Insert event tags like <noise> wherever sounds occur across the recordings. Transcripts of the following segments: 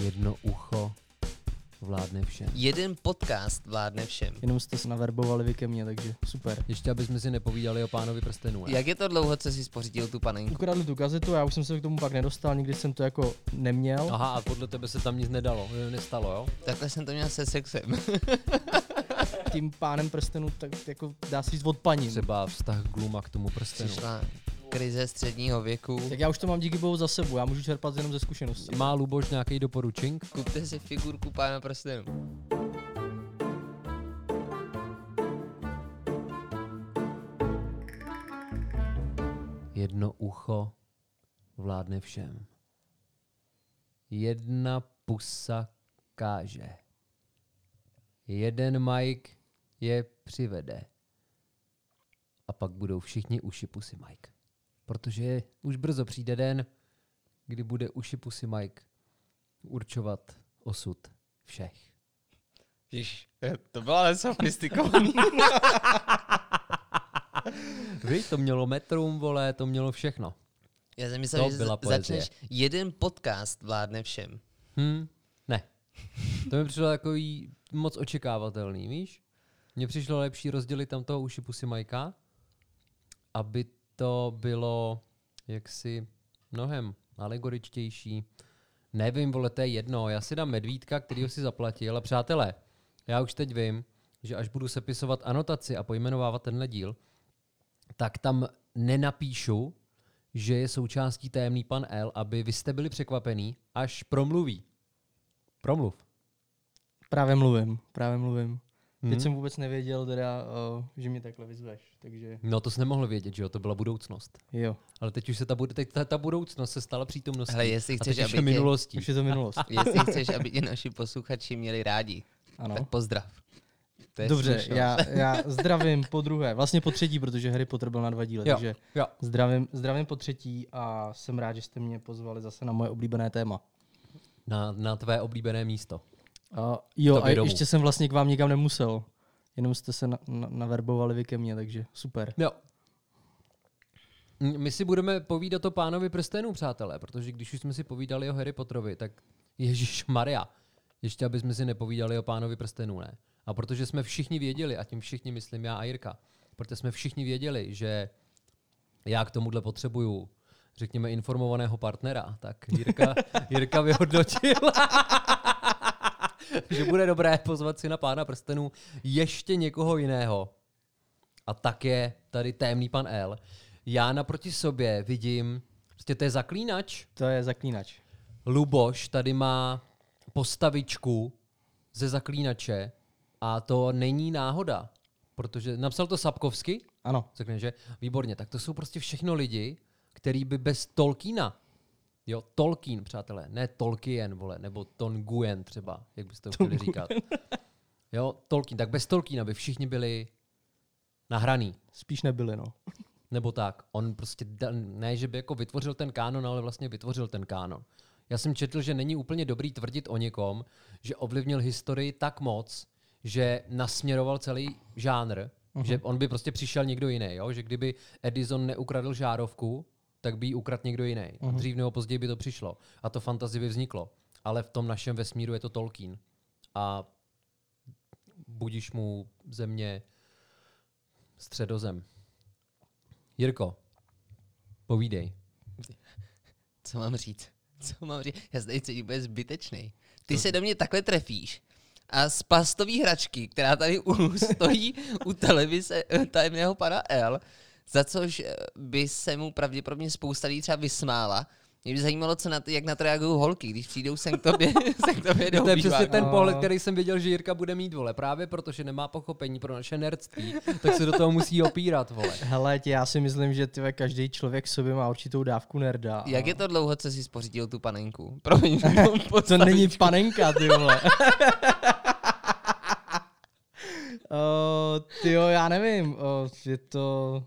Jedno ucho vládne všem. Jeden podcast vládne všem. Jenom jste se naverbovali vy ke mně, takže super. Ještě aby jsme si nepovídali o pánovi prstenů. ne? Jak je to dlouho, co jsi spořídil tu panenku? Ukradli tu kazetu, já už jsem se k tomu pak nedostal, nikdy jsem to jako neměl. Aha, a podle tebe se tam nic nedalo, nestalo, jo? Takhle jsem to měl se sexem. Tím pánem prstenu tak jako dá se říct od paní. Třeba vztah Gluma k tomu prstenu. Přišla krize středního věku. Tak já už to mám díky bohu za sebou, já můžu čerpat jenom ze zkušeností. Má Luboš nějaký doporučení? Kupte si figurku pána prstenů. Jedno ucho vládne všem. Jedna pusa káže. Jeden Mike je přivede. A pak budou všichni uši pusy Mike. Protože už brzo přijde den, kdy bude uši pusy Mike určovat osud všech. Víš, to bylo ale sofistikovaný. <laughs> Víš, to mělo metrum, vole, to mělo všechno. Já jsem myslel, To že byla poezie. začneš jeden podcast vládne všem. Hm, ne. To mi přišlo takový moc očekávatelný, víš? Mně přišlo lepší rozdělit tam toho uši pusy Majka, aby to bylo jaksi mnohem alegoričtější. Nevím, vole, to je jedno. Já si dám medvídka, který si zaplatil. A přátelé, já už teď vím, že až budu sepisovat anotaci a pojmenovávat tenhle díl, tak tam nenapíšu, že je součástí tajemný pan L, aby vy jste byli překvapení, až promluví. Promluv. Právě mluvím, právě mluvím. Hmm. Teď jsem vůbec nevěděl teda, uh, že mě takhle vyzveš, takže No to jsi nemohl vědět, že jo, to byla budoucnost. jo, Ale teď už se ta, bud- teď ta, ta budoucnost se stala přítomností. Hele, jestli a chceš, teď už aby je minulostí. už je to minulost. <laughs> Jestli chceš, aby tě naši posluchači měli rádi, Ano. tak pozdrav. To je Dobře, slušnost. já, <laughs> já zdravím po druhé, vlastně po třetí, protože Harry Potter byl na dva díly, Jo, takže jo. zdravím, zdravím po třetí a jsem rád, že jste mě pozvali zase na moje oblíbené téma. Na, na tvé oblíbené místo. Uh, jo, a domů. ještě jsem vlastně k vám nikam nemusel. Jenom jste se na, na, naverbovali vy ke mně, takže super. Jo. My si budeme povídat o pánovi prstenů, přátelé, protože když už jsme si povídali o Harry Potterovi, tak Ježíš Maria, ještě aby jsme si nepovídali o pánovi prstenů, ne? A protože jsme všichni věděli, a tím všichni myslím já a Jirka, protože jsme všichni věděli, že já k tomuhle potřebuju, řekněme, informovaného partnera, tak Jirka, <laughs> Jirka vyhodnotil, <laughs> že bude dobré pozvat si na pána prstenů ještě někoho jiného. A tak je tady témný pan L. Já naproti sobě vidím, prostě to je zaklínač. To je zaklínač. Luboš tady má postavičku ze zaklínače a to není náhoda, protože napsal to Sapkovsky, Ano, řekne, že výborně, tak to jsou prostě všechno lidi, který by bez Tolkiena, jo, Tolkien, přátelé, ne Tolkien, vole, nebo Tonguen třeba, jak byste to chtěli říkat. Jo, Tolkien, tak bez Tolkiena by všichni byli nahraný. spíš nebyli, no. Nebo tak. On prostě, ne, že by jako vytvořil ten kánon, ale vlastně vytvořil ten kánon. Já jsem četl, že není úplně dobrý tvrdit o někom, že ovlivnil historii tak moc, že nasměroval celý žánr, uh-huh. že on by prostě přišel někdo jiný, jo? že kdyby Edison neukradl žárovku, tak by ji ukradl někdo jiný. Uh-huh. Dřív nebo později by to přišlo. A to fantazi by vzniklo. Ale v tom našem vesmíru je to Tolkien. A budíš mu země středozem. Jirko, povídej. Co mám říct? Co mám říct? Já se tady cítím úplně zbytečný. Ty se do mě takhle trefíš a z plastový hračky, která tady u, <laughs> stojí u televize eh, tajemného pana L, za což eh, by se mu pravděpodobně spousta lidí třeba vysmála. Mě by zajímalo, co na to, jak na to reagují holky, když přijdou sem k tobě, <laughs> sem k tobě do To je přesně ten No. pohled, který jsem věděl, že Jirka bude mít, vole. Právě protože nemá pochopení pro naše nerdství, tak se do toho musí opírat, vole. Hele, tě, já si myslím, že tyve, každý člověk v sobě má určitou dávku nerda. a- Jak je to dlouho, co jsi spořídil tu panenku? <laughs> Promiň, <laughs> To není panenka, ty vole. uh, ty jo, já nevím, uh, je to...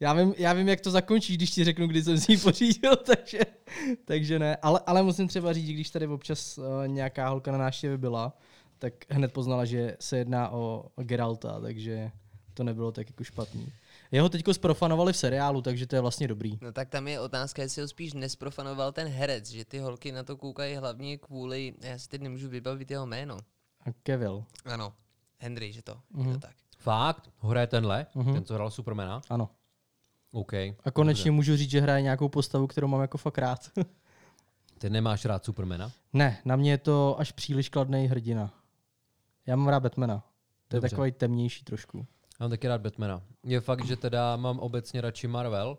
Já vím, já vím, jak to zakončí, když ti řeknu, kdy jsem si ji pořídil, <laughs> takže, takže ne. Ale, ale musím třeba říct, když tady občas uh, nějaká holka na návštěvě byla, tak hned poznala, že se jedná o Geralta, takže to nebylo tak jako špatný. Jeho teďko zprofanovali v seriálu, takže to je vlastně dobrý. No tak tam je otázka, jestli ho spíš nesprofanoval ten herec, že ty holky na to koukají hlavně kvůli, já si teď nemůžu vybavit jeho jméno. A Kevil. Ano, Henry, že to, mm-hmm. Mhm. je to tak. Fakt? Hraje tenhle? Mhm. Ten, co hrál Supermana? Ano. OK. A konečně můžu říct, že hraje nějakou postavu, kterou mám jako fakt rád. <laughs> Ty nemáš rád Supermana? ne, na mě je to až příliš kladný hrdina. Já mám rád Batmana. To je Dobře. takový temnější trošku. Já mám taky rád Batmana. Je fakt, že teda mám obecně radši Marvel,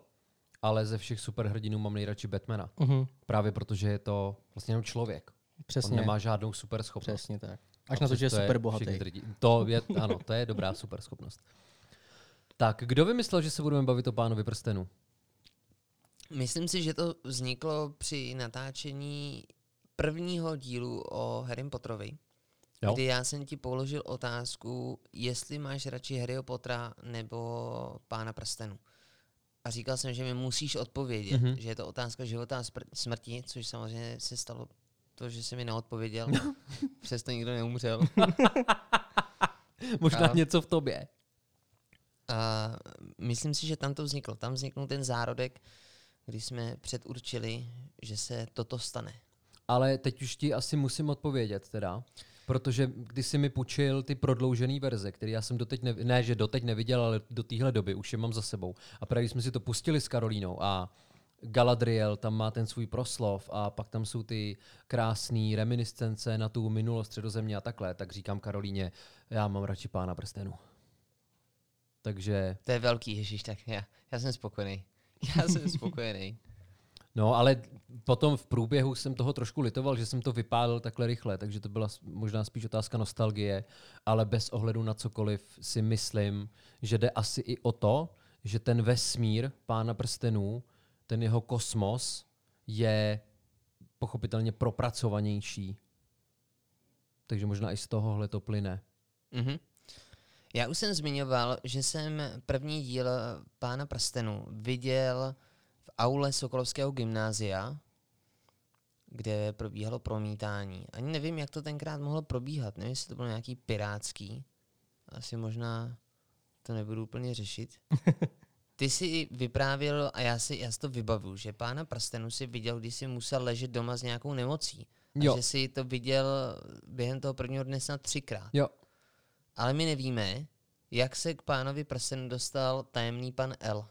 ale ze všech superhrdinů mám nejradši Batmana. Mhm, Právě protože je to vlastně jenom člověk. přesně. On nemá žádnou super schopnost. Přesně tak. Až na to, že je super bohatý. To je, ano, to je dobrá <laughs> super schopnost. Tak, kdo vymyslel, že se budeme bavit o pánovi prstenu? Myslím si, že to vzniklo při natáčení prvního dílu o Harry Potterovi, Jo? kdy já jsem ti položil otázku, jestli máš radši Harryho Pottera nebo Pána prstenů. A říkal jsem, že mi musíš odpovědět, Mhm. mm-hmm. že je to otázka života a smrti, což samozřejmě se stalo to, že se mi neodpověděl. Přesto nikdo neumřel. <laughs> Možná A- něco v tobě. A myslím si, že tam to vzniklo. Tam vzniknul ten zárodek, kdy jsme předurčili, že se toto stane. Ale teď už ti asi musím odpovědět teda, protože když jsi mi půjčil ty prodloužené verze, které já jsem doteď, ne, ne, že doteď neviděl, ale do téhle doby už je mám za sebou. A právě když jsme si to pustili s Karolínou a Galadriel tam má ten svůj proslov a pak tam jsou ty krásné reminiscence na tu minulost středozemě a takhle, tak říkám Karolíně, já mám radši pána prstenů. Takže, To je velký, ježíš, tak já, já jsem spokojený. Já jsem <laughs> spokojený. no ale potom v průběhu jsem toho trošku litoval, že jsem to vypálil takhle rychle, takže to byla možná spíš otázka nostalgie, ale bez ohledu na cokoliv si myslím, že jde asi i o to, že ten vesmír pána prstenů, ten jeho kosmos je pochopitelně propracovanější. Takže možná i z tohohle to plyne. Mhm. Já už jsem zmiňoval, že jsem první díl Pána prstenů viděl v aule Sokolovského gymnázia, kde probíhalo promítání. Ani nevím, jak to tenkrát mohlo probíhat. Nevím, jestli to bylo nějaký pirátský. Asi možná to nebudu úplně řešit. <laughs> Ty jsi vyprávěl, a já si, já si to vybavuju, že Pána prstenů si viděl, když si musel ležet doma s nějakou nemocí. A Jo. že si to viděl během toho prvního dne snad třikrát. Jo, Ale my nevíme, jak se k pánovi prstenu dostal tajemný pan L.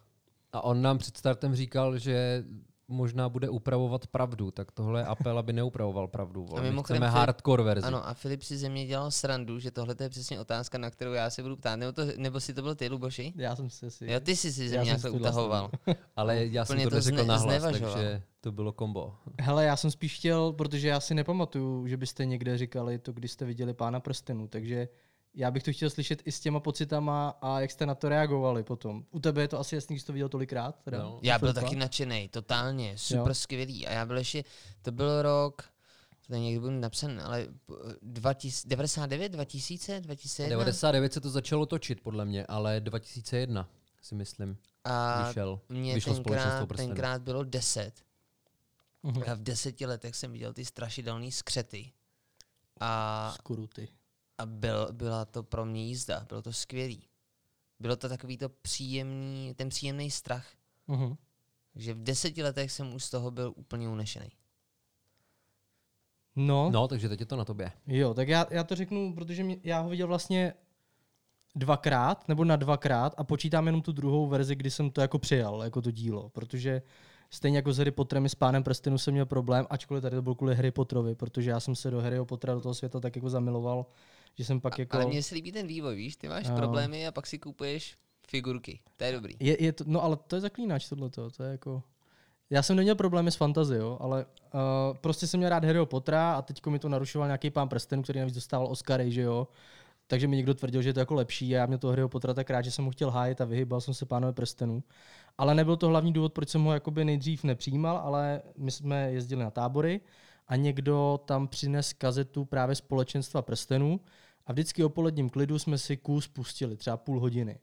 A on nám před startem říkal, že možná bude upravovat pravdu, tak tohle je apel, aby neupravoval pravdu. vole. A My mimochodem chceme Filip- hardcore verzi. Ano, a Filip si ze mě dělal srandu, že tohle je přesně otázka, na kterou já se budu ptát. Nebo, to, nebo si to byl ty, Luboši? Já jsem si si... Jo, ty jsi si ze mě vlastně utahoval. <laughs> Ale já jsem to to neřekl zne- nahlas, znevažoval. takže to bylo kombo. Hele, já jsem spíš chtěl, protože já si nepamatuju, že byste někde říkali to, když jste viděli Pána prstenů, takže já bych to chtěl slyšet i s těma pocitama a jak jste na to reagovali potom. U tebe je to asi jasný, že jsi to viděl tolikrát? Teda? No. Já byl taky nadšený, totálně, super Jo. skvělý. A já byl ještě, to byl rok, to někdy budu napsan, ale p- 2000 99, 2000, 2001? 99 se to začalo točit, podle mě, ale 2001 si myslím, A vyšel. Mně vyšlo tenkrát, tenkrát bylo 10. Mhm. A v deseti letech jsem viděl ty strašidelné skřety. A, Skuruty. A byl, byla to pro mě jízda, bylo to skvělý. Bylo to takový to příjemný, ten příjemný strach. Mhm. Takže v deseti letech jsem už z toho byl úplně unešený. No, No, takže teď je to na tobě. jo, tak já, já to řeknu, protože mě, já ho viděl vlastně dvakrát, nebo na dvakrát a počítám jenom tu druhou verzi, kdy jsem to jako přijal, jako to dílo, protože stejně jako s Harry Potterem s Pánem prstenu jsem měl problém, ačkoliv tady to byl kvůli Harry Potterovi, protože já jsem se do Harryho Pottera, do toho světa tak jako zamiloval, že jsem pak jako... Ale mně se líbí ten vývoj, víš, ty máš Jo. problémy a pak si kupuješ figurky. To je dobrý. Je, je to, no ale to je zaklínač tohleto, to je jako... Já jsem neměl problémy s fantazy, jo, ale uh, prostě jsem měl rád Harryho Pottera a teď mi to narušoval nějaký pán prstenů, který navíc dostával Oscary, že jo. Takže mi někdo tvrdil, že je to jako lepší a já mě to Harryho Pottera tak rád, že jsem mu chtěl hájit a vyhýbal jsem se pánovi prstenů. Ale nebyl to hlavní důvod, proč jsem ho jakoby nejdřív nepřijímal, ale my jsme jezdili na tábory a někdo tam přines kazetu právě společenstva prstenů a vždycky o poledním klidu jsme si kus pustili, třeba půl hodiny.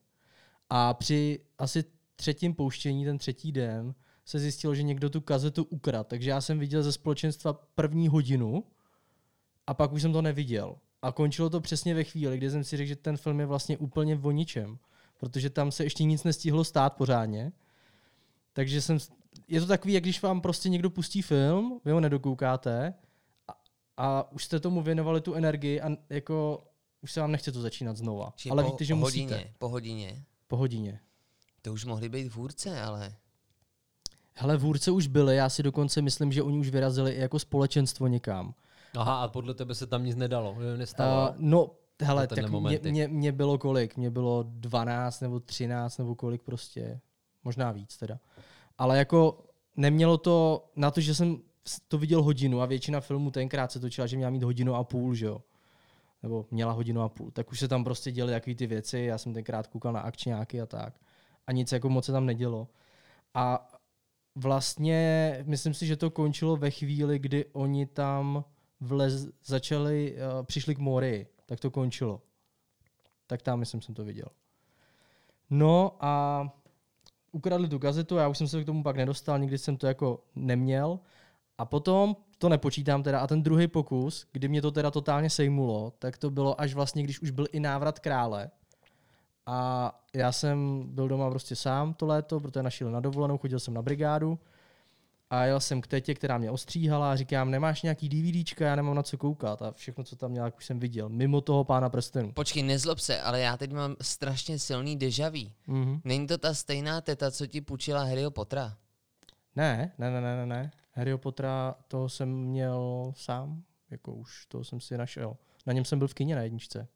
A při asi třetím pouštění, ten třetí den, se zjistilo, že někdo tu kazetu ukradl. Takže já jsem viděl ze společenstva první hodinu a pak už jsem to neviděl. A končilo to přesně ve chvíli, kdy jsem si řekl, že ten film je vlastně úplně o ničem. protože tam se ještě nic nestihlo stát pořádně. Takže jsem, je to takový, jak když vám prostě někdo pustí film, vy ho nedokoukáte a, a už jste tomu věnovali tu energii a jako už se vám nechce to začínat znova. Či ale po, víte, že po musíte. hodině, po hodině. Po hodině. To už mohli být vůrce, ale Hele, vůrce už byli, já si dokonce myslím, že oni už vyrazili i jako společenstvo někam. Aha, a podle tebe se tam nic nedalo, nestalo. Uh, no, hele, tak mě, mě, mě bylo kolik? Mě bylo 12 nebo 13 nebo kolik prostě. Možná víc teda. Ale jako nemělo to na to, že jsem to viděl hodinu a většina filmů tenkrát se točila, že měla mít hodinu a půl, že jo. Nebo měla hodinu a půl. Tak už se tam prostě děly takové ty věci. Já jsem tenkrát koukal na akčňáky a tak. A nic jako moc se tam nedělo. A vlastně myslím si, že to končilo ve chvíli, kdy oni tam vlez, začali, uh, přišli k Morii, tak to končilo. Tak tam, myslím, jsem to viděl. No a ukradli tu kazetu, já už jsem se k tomu pak nedostal, nikdy jsem to jako neměl. A potom, to nepočítám teda, a ten druhý pokus, kdy mě to teda totálně sejmulo, tak to bylo až vlastně, když už byl i návrat krále. A já jsem byl doma prostě sám to léto, protože našel na dovolenou, chodil jsem na brigádu. A jel jsem k tetě, která mě ostříhala a říkám, nemáš nějaký DVDčka, já nemám na co koukat. A všechno, co tam měl, jak už jsem viděl. Mimo toho pána prstenů. počkej, nezlob se, ale já teď mám strašně silný deja vu. Mhm. Není to ta stejná teta, co ti půjčila Harryho Pottera? Ne, ne, ne, ne, ne, ne. Harryho Pottera, toho jsem měl sám. Jako už, toho jsem si našel. Na něm jsem byl v kině na jedničce.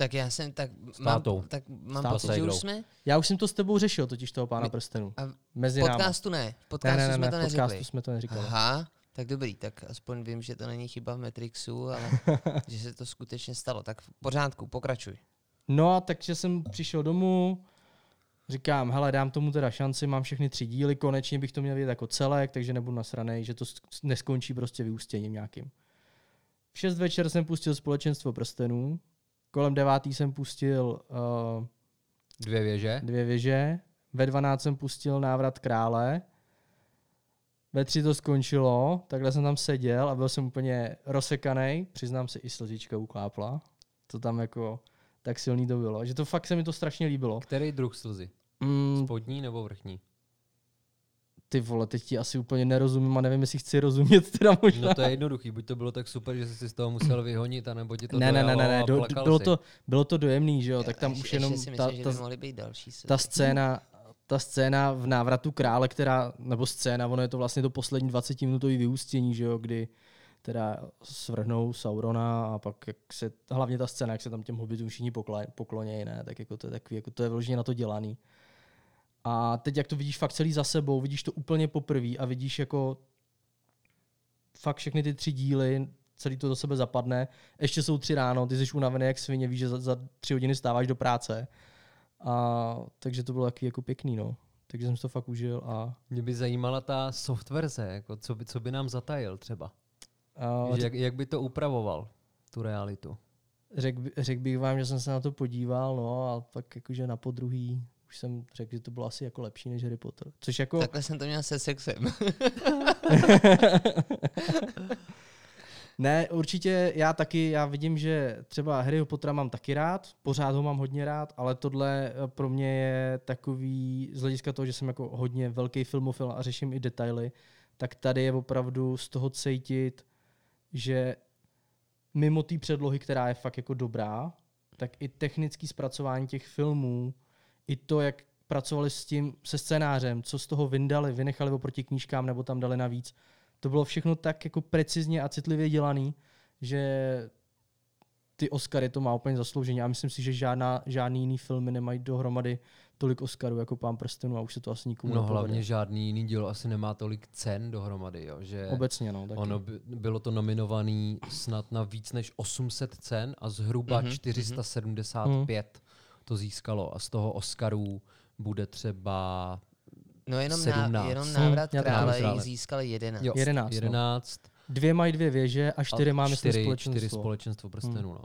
Tak já jsem, tak S mám, tátou. tak mám tátou. pocit, že už jsme Já už jsem to s tebou řešil, totiž toho pána My- prstenů. a v Mezi náma. podcastu ne, v Ne, podcastu ne, ne, jsme ne, to v neřekli. podcastu jsme to neříkali. Aha, tak dobrý, tak aspoň vím, že to není chyba v Matrixu, ale <laughs> že se to skutečně stalo. Tak v pořádku, pokračuj. No a takže jsem přišel domů, říkám, hele, dám tomu teda šanci, mám všechny tři díly, konečně bych to měl vidět jako celek, takže nebudu nasranej, že to sk- neskončí prostě vyústěním nějakým. V 6 večer jsem pustil Společenstvo prstenů, kolem devátý jsem pustil uh, Dvě věže. Dvě věže, ve 12 jsem pustil Návrat krále, ve tři to skončilo, takhle jsem tam seděl a byl jsem úplně rozsekaný, přiznám si, i slzička uklápla. To tam jako tak silný to bylo, že to fakt se mi to strašně líbilo. Který druh slzy? Mm, Spodní nebo vrchní? Ty vole, teď ti asi úplně nerozumím a nevím, jestli chci rozumět teda možná. No to je jednoduchý, buď to bylo tak super, že jsi si z toho musel vyhonit, anebo ti to ne, ne, ne, ne, ne, do, bylo, si. to, bylo to dojemný, že jo, tak tam Ještě- už jenom ještě si ta, myslím, že ta, by mohly být další ta scéna, ta scéna v návratu krále, která, nebo scéna, ono je to vlastně to poslední 20 minutový vyústění, že jo, kdy teda svrhnou Saurona a pak jak se, hlavně ta scéna, jak se tam těm hobitům všichni pokla- poklonějí, ne, tak jako to je takový, jako to je vyloženě na to dělaný. A teď jak to vidíš fakt celý za sebou, vidíš to úplně poprvé a vidíš jako fakt všechny ty tři díly, celý to do sebe zapadne. Ještě jsou tři ráno, ty jsi unavený jak svině, víš, že za, za tři hodiny stáváš do práce. A, takže to bylo taky jako pěkný, no. Takže jsem si to fakt užil a, Mě by zajímala ta softverze, jako co, by, co by nám zatajil třeba. a Že jak, jak by to upravoval, tu realitu. řekl řekl bych vám, že jsem se na to podíval, no a pak jakože na podruhý už jsem řekl, že to bylo asi jako lepší než Harry Potter. Což jako... Takhle jsem to měl se sexem. <laughs> Ne, určitě já taky, já vidím, že třeba Harryho Pottera mám taky rád, pořád ho mám hodně rád, ale tohle eh, pro mě je takový, z hlediska toho, že jsem jako hodně velký filmofil a řeším i detaily, tak tady je opravdu z toho cítit, že mimo té předlohy, která je fakt jako dobrá, tak i technický zpracování těch filmů, i to, jak pracovali s tím, se scénářem, co z toho vyndali, vynechali oproti knížkám nebo tam dali navíc, to bylo všechno tak jako precizně a citlivě dělaný, že ty Oscary to má úplně zaslouženě. A myslím si, že žádná, žádný jiný filmy nemají dohromady tolik Oscarů jako Pán prstenů a už se to asi nikomu No nepovede. hlavně žádný jiný díl asi nemá tolik cen dohromady, jo, že Obecně, no. Taky. ono by, bylo to nominovaný snad na víc než 800 cen a zhruba Mhm, 475 to získalo a z toho Oscarů bude třeba No jenom, 17. ná, jenom návrat Já to mám krále krále. jich získal 11. jo, 11, no. 11 Dvě mají dvě věže a čtyři a máme čtyři, společenstvo. čtyři společenstvo prstenů. No.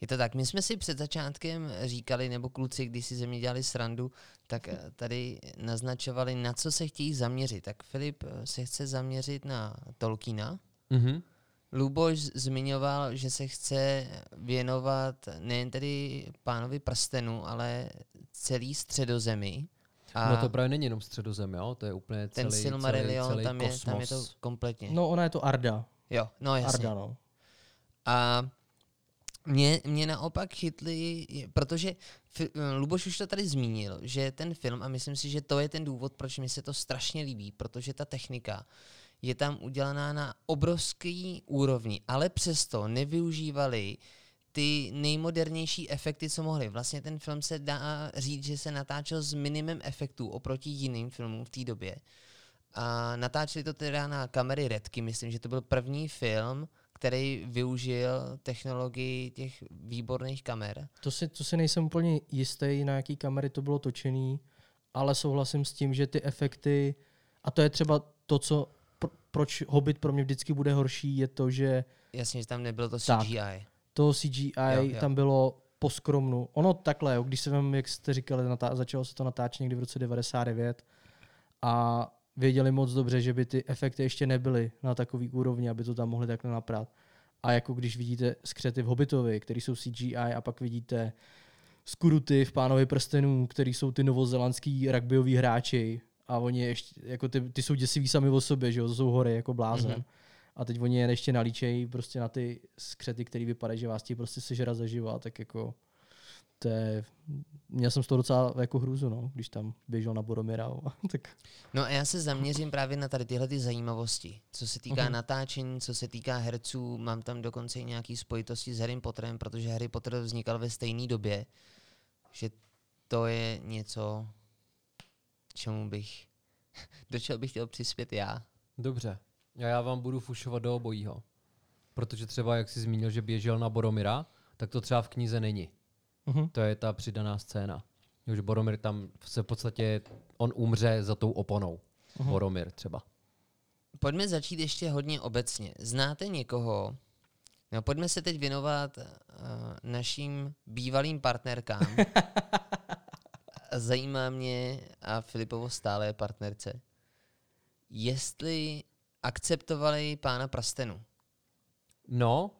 Je to tak, my jsme si před začátkem říkali, nebo kluci, když si ze mě dělali srandu, tak eh, tady naznačovali, na co se chtějí zaměřit. Tak Filip eh, se chce zaměřit na Tolkiena, Mhm. Luboš zmiňoval, že se chce věnovat nejen tedy pánovi prstenu, ale celý středozemi. A no to právě není jenom středozem, jo? To je úplně ten celý, Silmarillion, celý, celý tam, je, kosmos. tam je to kompletně. No, ona je to Arda. Jo, no jasně. Arda, no. A mě, mě naopak chytli, protože fi, Luboš už to tady zmínil, že ten film, a myslím si, že to je ten důvod, proč mi se to strašně líbí, protože ta technika je tam udělaná na obrovský úrovni, ale přesto nevyužívali ty nejmodernější efekty, co mohli. Vlastně ten film se dá říct, že se natáčel s minimem efektů oproti jiným filmům v té době. A natáčeli to teda na kamery Redky, myslím, že to byl první film, který využil technologii těch výborných kamer. To si, to si nejsem úplně jistý, na jaký kamery to bylo točený, ale souhlasím s tím, že ty efekty, a to je třeba to, co, proč Hobbit pro mě vždycky bude horší, je to, že Jasně, že tam nebylo to Tak. CGI. to CGI Jo, jo. tam bylo po skromnu. Ono takhle, jo, když se vem, jak jste říkali, natá- začalo se to natáčet někdy v roce 99 a věděli moc dobře, že by ty efekty ještě nebyly na takový úrovni, aby to tam mohli takhle naprát. A jako když vidíte skřety v Hobbitovi, který jsou CGI a pak vidíte skuruty v Pánovi prstenů, který jsou ty novozelandský rugbyový hráči a oni ještě, jako ty, ty jsou děsiví sami o sobě, že jo, to jsou hory jako blázen. Mhm. Mm-hmm. A teď oni je ještě nalíčejí prostě na ty skřety, který vypadají, že vás ti prostě sežrat zaživa, tak jako to je, měl jsem z toho docela jako hrůzu, no, když tam běžel na Boromira, <laughs> tak No a já se zaměřím právě na tady tyhle ty zajímavosti. Co se týká Mhm. natáčení, co se týká herců, mám tam dokonce i nějaký spojitosti s Harry Potterem, protože Harry Potter vznikal ve stejné době, že to je něco, čemu bych, <laughs> do čeho bych chtěl přispět já. Dobře. A já vám budu fušovat do obojího. Protože třeba, jak jsi zmínil, že běžel na Boromira, tak to třeba v knize není. uh-huh. To je ta přidaná scéna. že Boromir tam se v podstatě, on umře za tou oponou. Mhm. Boromir třeba. Pojďme začít ještě hodně obecně. Znáte někoho, no pojďme se teď věnovat uh, našim bývalým partnerkám. <laughs> Zajímá mě a Filipovo stále partnerce, jestli akceptovali pána prstenu. No,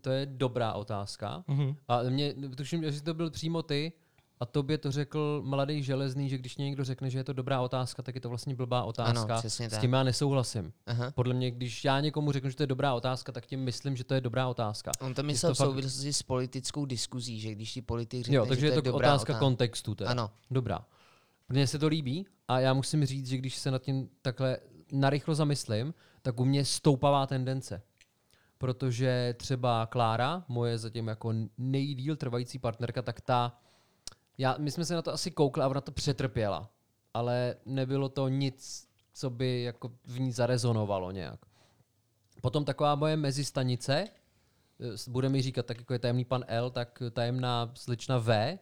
to je dobrá otázka. Uh-huh. A mě, tuším, že to byl přímo ty, a tobě to řekl mladý železný, že když někdo řekne, že je to dobrá otázka, tak je to vlastně blbá otázka. Ano, přesně S tak. tím já nesouhlasím. Aha. Podle mě, když já někomu řeknu, že to je dobrá otázka, tak tím myslím, že to je dobrá otázka. On to myslel to v fakt- souvislosti s politickou diskuzí, že když ti politik řekne, Jo, takže že je to to je dobrá otázka otázka. kontextu. Teda. Ano. Dobrá. Mně se to líbí a já musím říct, že když se nad tím takhle narychlo zamyslím, tak u mě stoupavá tendence. Protože třeba Klára, moje zatím jako nejdíl trvající partnerka, tak ta, já, my jsme se na to asi koukli a ona to přetrpěla. Ale nebylo to nic, co by jako v ní zarezonovalo nějak. Potom taková moje mezistanice, eh, bude mi říkat, tak jako je tajemný pan L, tak tajemná slečna V,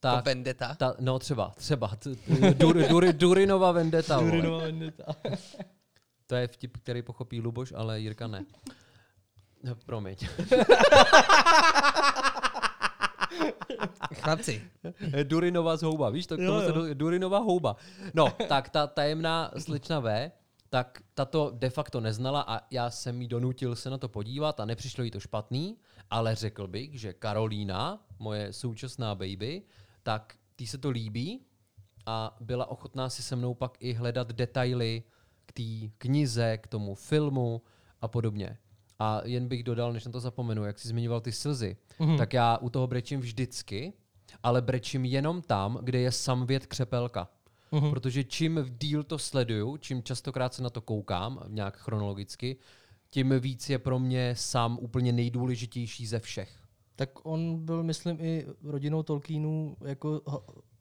Tak. tak Vendetta. ta, no třeba, třeba. t- t- Dur, Dur, Durinova vendeta. Durinova vendetta. <laughs> To je vtip, který pochopí Luboš, ale Jirka ne. No, promiň. <laughs> Chlapci, Durinova z houba, víš, to, Jo, se jo. do, Durinova houba. No, tak ta tajemná slečna V, tak ta to de facto neznala a já jsem jí donutil se na to podívat a nepřišlo jí to špatný, ale řekl bych, že Karolína, moje současná baby, tak tý se to líbí a byla ochotná si se mnou pak i hledat detaily k té knize, k tomu filmu a podobně. A jen bych dodal, než na to zapomenu, jak jsi zmiňoval ty slzy, Mhm. tak já u toho brečím vždycky, ale brečím jenom tam, kde je samvět křepelka. Mhm. Protože čím díl to sleduju, čím častokrát se na to koukám, nějak chronologicky, tím víc je pro mě sám úplně nejdůležitější ze všech. Tak on byl, myslím, i rodinou Tolkienů jako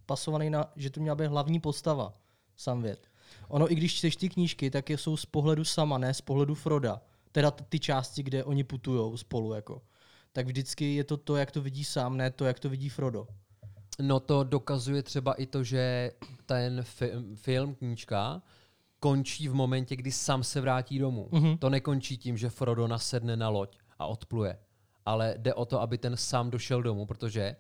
pasovaný na, že to měla být hlavní postava, Samvět. Ono, i když čteš ty knížky, tak je- jsou z pohledu sama, ne z pohledu Froda. Teda ty části, kde oni putujou spolu, jako. Tak vždycky je to to, jak to vidí sám, ne to, jak to vidí Frodo. No to dokazuje třeba i to, že ten fi- film, knížka, končí v momentě, kdy sám se vrátí domů. Mhm. To nekončí tím, že Frodo nasedne na loď a odpluje. Ale jde o to, aby ten sám došel domů, protože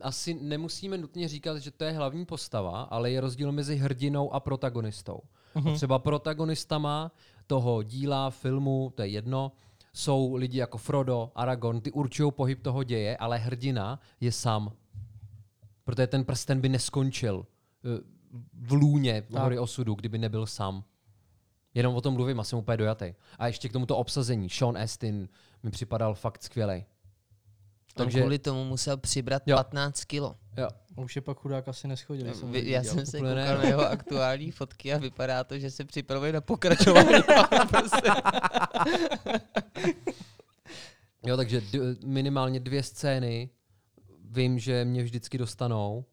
asi nemusíme nutně říkat, že to je hlavní postava, ale je rozdíl mezi hrdinou a protagonistou. A třeba protagonista má toho díla, filmu, to je jedno, jsou lidi jako Frodo, Aragorn, ty určují pohyb toho děje, ale hrdina je sám. Protože ten prsten by neskončil eh, v lůně v hory osudu, kdyby nebyl sám. Jenom o tom mluvím a jsem úplně dojatý. A ještě k tomuto obsazení. Sean Astin mi připadal fakt skvělej. On Takže- kvůli tomu musel přibrat Jo. 15 kilo. Jo. Už je pak chudák asi neschodil. jsem Vy- Já jsem se koukal na jeho aktuální fotky a vypadá to, že se připravuje na pokračování. <laughs> Jo, takže d- minimálně dvě scény vím, že mě vždycky dostanou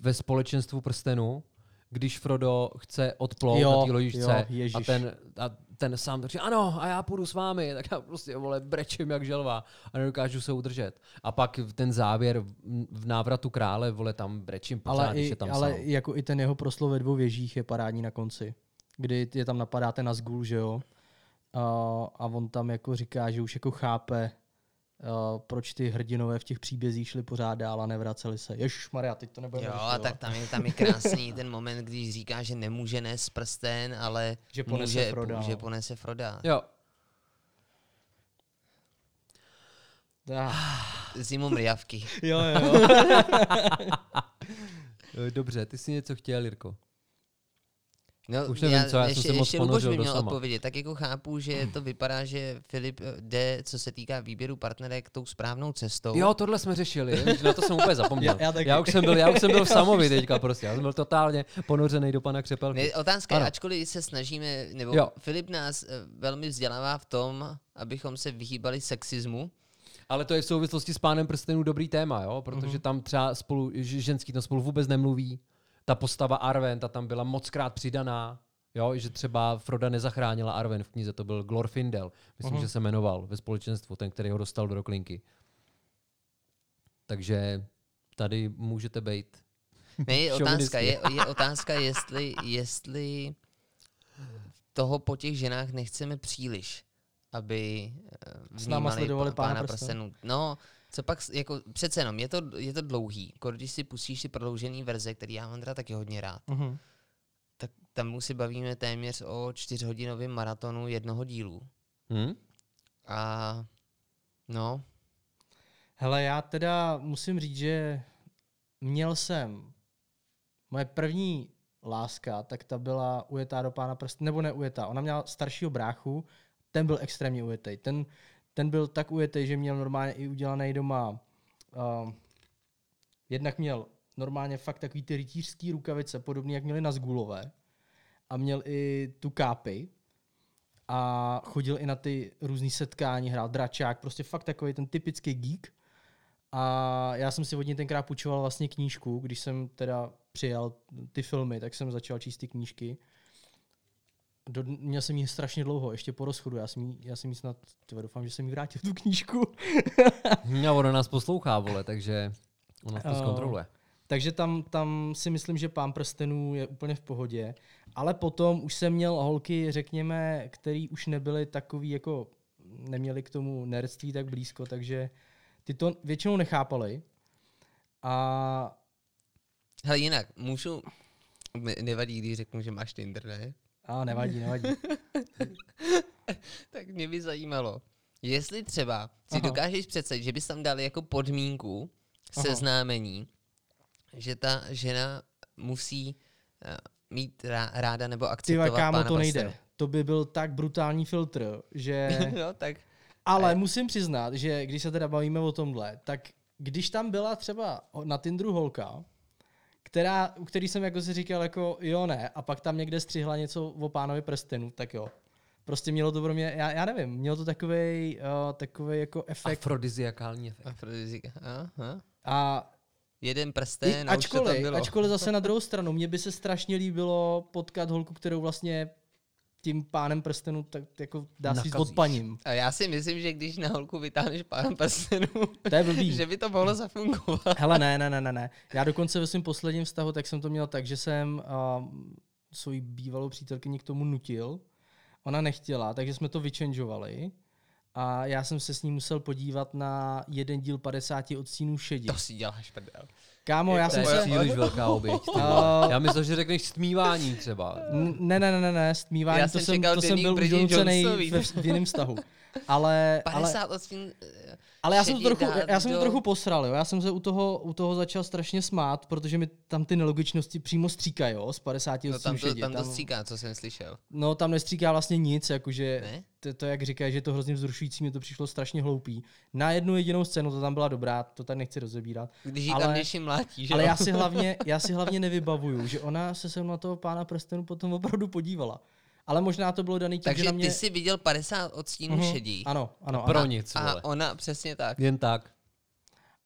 ve společenstvu prstenu, když Frodo chce odplout Jo, na té ložičce jo, a ten, a ten sám říká, ano, a já půjdu s vámi, <laughs> tak já prostě, vole, brečím jak želva a nedokážu se udržet. A pak ten závěr v- v návratu krále, vole, tam brečím pořád, ale, když i, je tam ale sám. jako i ten jeho proslov ve dvou věžích je parádní na konci. Kdy je tam napadáte na zgul, že jo? A, a on tam jako říká, že už jako chápe, a, proč ty hrdinové v těch příbězích šli pořád dál a nevraceli se. Ježiš Maria, teď to nebudeme Jo, a tak tam je, tam je krásný ten moment, když říká, že nemůže nést prsten, ale Že ponese může, Froda, že no. ponese Froda. Jo, Ah, Zimu mrjavky. jo, jo. <laughs> Eh, dobře, ty jsi něco chtěl, Jirko. No, Už nevím, co, já jsem ještě, se moc ještě Luboš do měl sama. odpovědět. Tak jako chápu, že to vypadá, že Filip eh, jde, co se týká výběru partnerek, tou správnou cestou. Jo, tohle jsme řešili, na to jsem úplně zapomněl. <laughs> Já- já já, už jsem byl, já už jsem byl <laughs> v Samovi teďka prostě, já jsem byl totálně ponořený do pana Křepelky. Ne, otázka Ano. je, ačkoliv se snažíme, nebo Jo. Filip nás eh, velmi vzdělává v tom, abychom se vyhýbali sexismu. Ale to je v souvislosti s pánem prstenů dobrý téma, jo? protože tam třeba spolu, že ženský tam spolu vůbec nemluví. Ta postava Arwen, ta tam byla moc krát přidaná, jo? že třeba Froda nezachránila Arwen v knize, to byl Glorfindel, myslím, že se jmenoval ve společenstvu, ten, který ho dostal do roklinky. Takže tady můžete být. Ne, je otázka, je, je otázka, jestli, jestli toho po těch ženách nechceme příliš, aby eh, S náma sledovali pa- Pána prstenů. No, co pak, jako přece jenom, je to, je to dlouhý, jako když si pustíš si prodloužený verze, který já mám teda taky hodně rád, Mhm. tak tam už si bavíme téměř o čtyřhodinovém maratonu jednoho dílu. Hm? A no, Hele, já teda musím říct, že měl jsem moje první láska, tak ta byla ujetá do pána prst, nebo ne ujetá, ona měla staršího bráchu, ten byl extrémně ujetý. Ten, ten byl tak ujetý, že měl normálně i udělaný doma, uh, jednak měl normálně fakt takový ty rytířský rukavice, podobný, jak měli na Zgulové, a měl i tu kápy, a chodil i na ty různé setkání, hrál dračák, prostě fakt takový ten typický geek. A já jsem si od něj tenkrát půjčoval vlastně knížku, když jsem teda přijal ty filmy, tak jsem začal číst ty knížky. Do, měl jsem ji strašně dlouho, ještě po rozchodu. Já jsem jí, já jsem jí snad, tyhle, doufám, že jsem jí vrátil tu knížku. A <laughs> ona nás poslouchá, vole, takže ona to Oh. zkontroluje. Takže tam, tam si myslím, že pán prstenů je úplně v pohodě. Ale potom už jsem měl holky, řekněme, který už nebyly takový jako, neměli k tomu nerdství tak blízko, takže ty to většinou nechápali. A hele jinak, můžu, ne- nevadí, když řeknu, že máš Tinder, ne? A nevadí, nevadí. <laughs> Tak mě by zajímalo, jestli třeba si Aha. dokážeš představit, že bys tam dal jako podmínku Aha. seznámení, že ta žena musí uh, mít rá, ráda nebo akceptovat kámo, pána to nejde. prstenů. To by byl tak brutální filtr, že... <laughs> no, tak Ale musím přiznat, že když se teda bavíme o tomhle, tak když tam byla třeba na Tinderu holka, která, u který jsem jako si říkal jako jo ne, a pak tam někde střihla něco o pánovi prstenu, tak jo. Prostě mělo to pro mě, já, já nevím, mělo to takový uh, takovej jako efekt. Afrodiziakální efekt. afrodizika. Aha. A Jeden i, prsten a už to tam ačkoliv, bylo. ačkoliv zase na <laughs> druhou stranu, mně by se strašně líbilo potkat holku, kterou vlastně tím pánem prstenu tak jako dá si Nakazíš. odpaním. A já si myslím, že když na holku vytáhneš pána prstenů, To je blbý. <laughs> že by to mohlo zafungovat. Hele, ne, ne, ne, ne, ne. Já dokonce ve svém posledním vztahu, tak jsem to měl tak, že jsem uh, svoji bývalou přítelkyni k tomu nutil. Ona nechtěla, takže jsme to vyčenžovali. A já jsem se s ní musel podívat na jeden díl 50 odstínů šedi. To si děláš prdel. Kámo, já jsem je se... příliš velká oběť. <laughs> Já myslel, že řekneš stmívání třeba. Ne, ne, ne, ne, ne, stmívání, Já to jsem to jsem byl ve, v jiném vztahu. Ale, <laughs> ale, 50 odstín... eh, ale já jsem to trochu, já jsem to trochu posral, jo. Já jsem se u toho, u toho začal strašně smát, protože mi tam ty nelogičnosti přímo stříkají, jo, z 50 No, tam, to, tam to stříká, co jsem slyšel. No, tam nestříká vlastně nic, jakože Ne? to, to, jak říkají, že je to hrozně vzrušující, mi to přišlo strašně hloupý. Na jednu jedinou scénu to tam byla dobrá, to tady nechci rozebírat. Když jí Ale- tam mlátí, že Ale já si hlavně, já si hlavně nevybavuju, že ona se se mnou na toho pána prstenu potom opravdu podívala. Ale možná to bylo daný tím, Takže že na mě... ty jsi viděl 50 odstínů Mhm, šedí. Ano, ano, Pro ano. nic, A vole. ona přesně tak. Jen tak.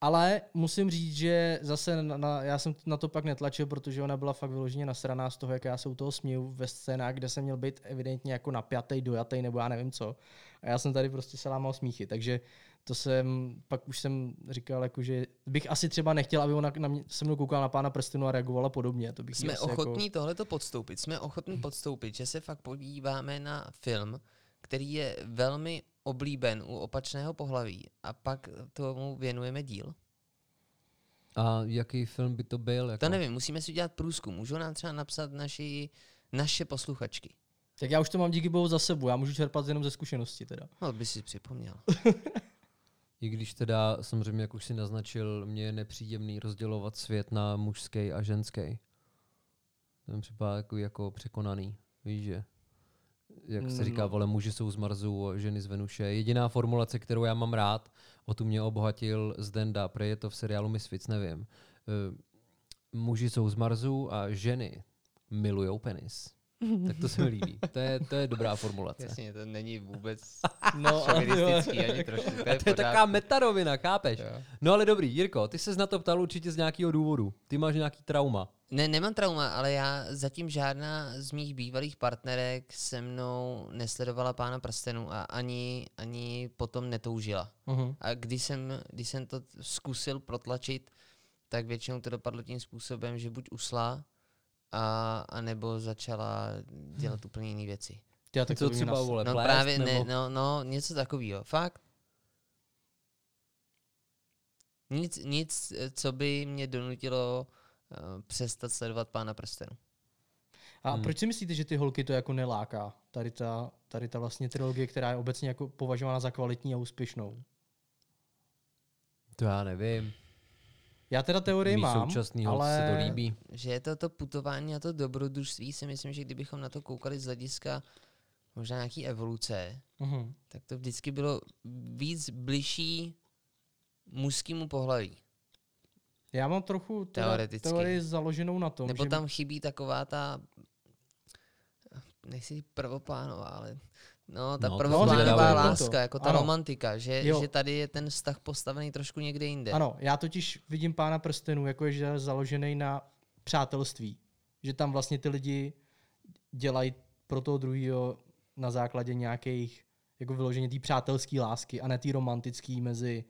Ale musím říct, že zase na, na, já jsem na to pak netlačil, protože ona byla fakt vyloženě nasraná z toho, jak já se u toho směju ve scénách, kde jsem měl být evidentně jako napjatej, dojatej nebo já nevím co. A já jsem tady prostě se lámal smíchy, takže to jsem, pak už jsem říkal, jako, že bych asi třeba nechtěl, aby ona na mě, se mnou koukala na pána prstenu a reagovala podobně. To bych Jsme asi ochotní Jako, tohleto podstoupit. Jsme ochotní podstoupit, že se fakt podíváme na film, který je velmi oblíben u opačného pohlaví a pak tomu věnujeme díl. A jaký film by to byl? Jako? To nevím, musíme si udělat průzkum. Můžou nám třeba napsat naši, naše posluchačky. tak já už to mám díky bohu za sebou, já můžu čerpat jenom ze zkušenosti teda. No, by si připomněl. <laughs> I když teda, samozřejmě, jak už si naznačil, mě je nepříjemný rozdělovat svět na mužský a ženský. To mi připadá jako, jako překonaný. Víš, že? Jak se říká, No. vole, muži jsou z Marsu, a ženy z Venuše. Jediná formulace, kterou já mám rád, o tu mě obohatil Zdenda, pre je to v seriálu Misfits, nevím. Uh, muži jsou z Marsu a ženy milujou penis. Tak to se mi líbí. To je, to je dobrá formulace. Jasně, to není vůbec <laughs> No, šovinistický ani trošku. To je, To je taková metarovina, chápeš? Jo. No ale dobrý, Jirko, ty se na to ptal určitě z nějakého důvodu. Ty máš nějaký trauma. Ne, nemám trauma, ale já zatím žádná z mých bývalých partnerek se mnou nesledovala pána prstenů a ani, ani potom netoužila. Uh-huh. A když jsem, když jsem to zkusil protlačit, tak většinou to dopadlo tím způsobem, že buď usla, a, a nebo začala dělat úplně jiné věci. Já tak to třeba, vole, No plést, právě nebo... ne, no, no, něco takového. Fakt. Nic, nic, eh, co by mě donutilo uh, přestat sledovat pána prstenů. A Hmm. proč si myslíte, že ty holky to jako neláká? Tady ta, tady ta vlastně trilogie, která je obecně jako považována za kvalitní a úspěšnou. To já nevím. Já teda teorii mám, ale... se to líbí. Že je to to putování a to dobrodružství, si myslím, že kdybychom na to koukali z hlediska možná nějaký evoluce, Uh-huh. tak to vždycky bylo víc bližší mužskému pohlaví. Já mám trochu teorii založenou na tom, Nebo že tam chybí taková ta, nechci říct prvoplánová, ale no, ta No, no, prvoplánová láska, to. jako ta Ano. romantika, že, Jo. že tady je ten vztah postavený trošku někde jinde. Ano, já totiž vidím pána prstenů, jako je, že je založený na přátelství. Že tam vlastně ty lidi dělají pro toho druhého na základě nějakých jako vyloženě té přátelské lásky a ne té romantický mezi,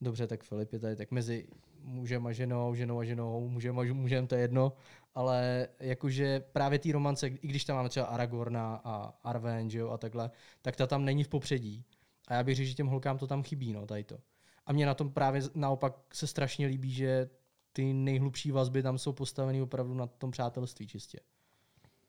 dobře, tak Filip je tady, tak mezi mužem a ženou, ženou a ženou, mužem a mužem, to je jedno, ale jakože právě té romance, i když tam máme třeba Aragorna a Arwen, že jo, a takhle, tak ta tam není v popředí. A já bych řekl, že těm holkám to tam chybí, no, tady to. A mě na tom právě naopak se strašně líbí, že ty nejhlubší vazby tam jsou postaveny opravdu na tom přátelství čistě.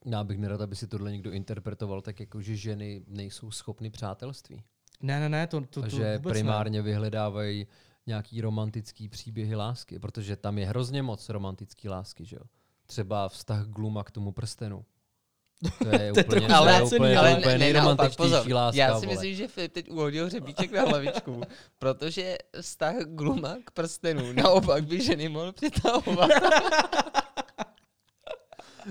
Já bych nerad, aby si tohle někdo interpretoval tak, jako že ženy nejsou schopny přátelství. Ne, ne, ne, to, to, to že vůbec primárně vyhledávají nějaký romantický příběhy lásky, protože tam je hrozně moc romantický lásky, že jo. Třeba vztah Gluma k tomu prstenu. To je <laughs> To úplně, trochu to ale, je úplně, ale úplně ne, ne, nejromantičtější pozor, láska. já si vole. myslím, že Filip teď uhodil hřebíček na hlavičku, protože vztah Gluma k prstenu naopak by ženy mohl přitahovat. <laughs>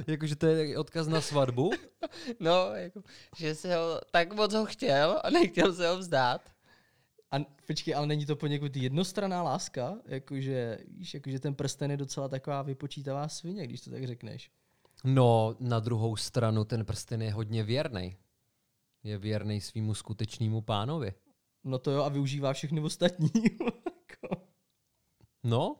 Jakože to je odkaz na svatbu? <laughs> No, jako, že se ho tak moc ho chtěl a nechtěl se ho vzdát. A počkej, ale není to poněkud jednostranná láska? Jakože, víš, jakože ten prsten je docela taková vypočítavá svině, když to tak řekneš. No, na druhou stranu ten prsten je hodně věrný. Je věrný svýmu skutečnému pánovi. No to jo, a využívá všechny ostatní. <laughs> Jako- No,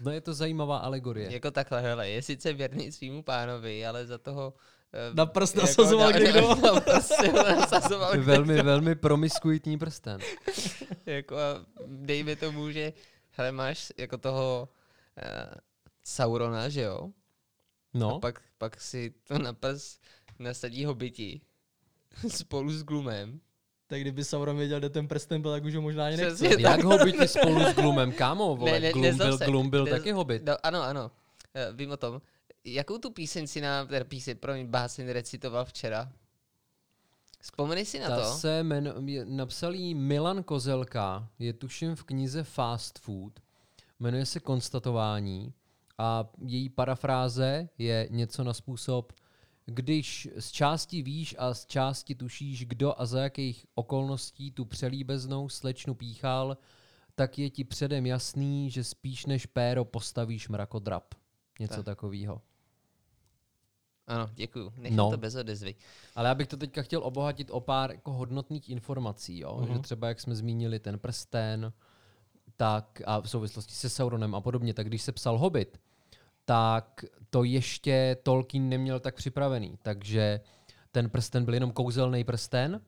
no je to zajímavá alegorie. Jako takhle, hele, je sice věrný svýmu pánovi, ale za toho... eh, Na prst jako nasazoval na- kdekdo. <laughs> Na prst si ho nasazoval velmi, velmi promiskuitní prsten. <laughs> jako a dejme tomu, že hele, máš jako toho Saurona, že jo? No, A pak, pak si to na prs nasadí hobiti <laughs> spolu s Glumem. Tak kdyby Sauron věděl, kde ten prsten byl, tak už ho možná ani nechce. Přesně jak hobiti <laughs> spolu s Glumem, kámo, vole, Ne, ne, Glum, nezlov byl, Glum byl nez- taky hobit. No, ano, ano. Eh, Vím o tom. Jakou tu píseň si nám, teda píseň, promiň, báseň recitoval včera? Vzpomeni si na Ta to. se jmen, napsal jí Milan Kozelka, je tuším v knize Fast Food, jmenuje se Konstatování a její parafráze je něco na způsob, když z části víš a z části tušíš, kdo a za jakých okolností tu přelíbeznou slečnu píchal, tak je ti předem jasný, že spíš než péro postavíš mrakodrap. Něco Tak. takového. Ano, děkuju. Nechám No. to bez odezvy. Ale já bych to teďka chtěl obohatit o pár jako hodnotných informací, jo? Mhm. že třeba jak jsme zmínili ten prsten, tak a v souvislosti se Sauronem a podobně, tak když se psal Hobbit, tak to ještě Tolkien neměl tak připravený, takže ten prsten byl jenom kouzelný prsten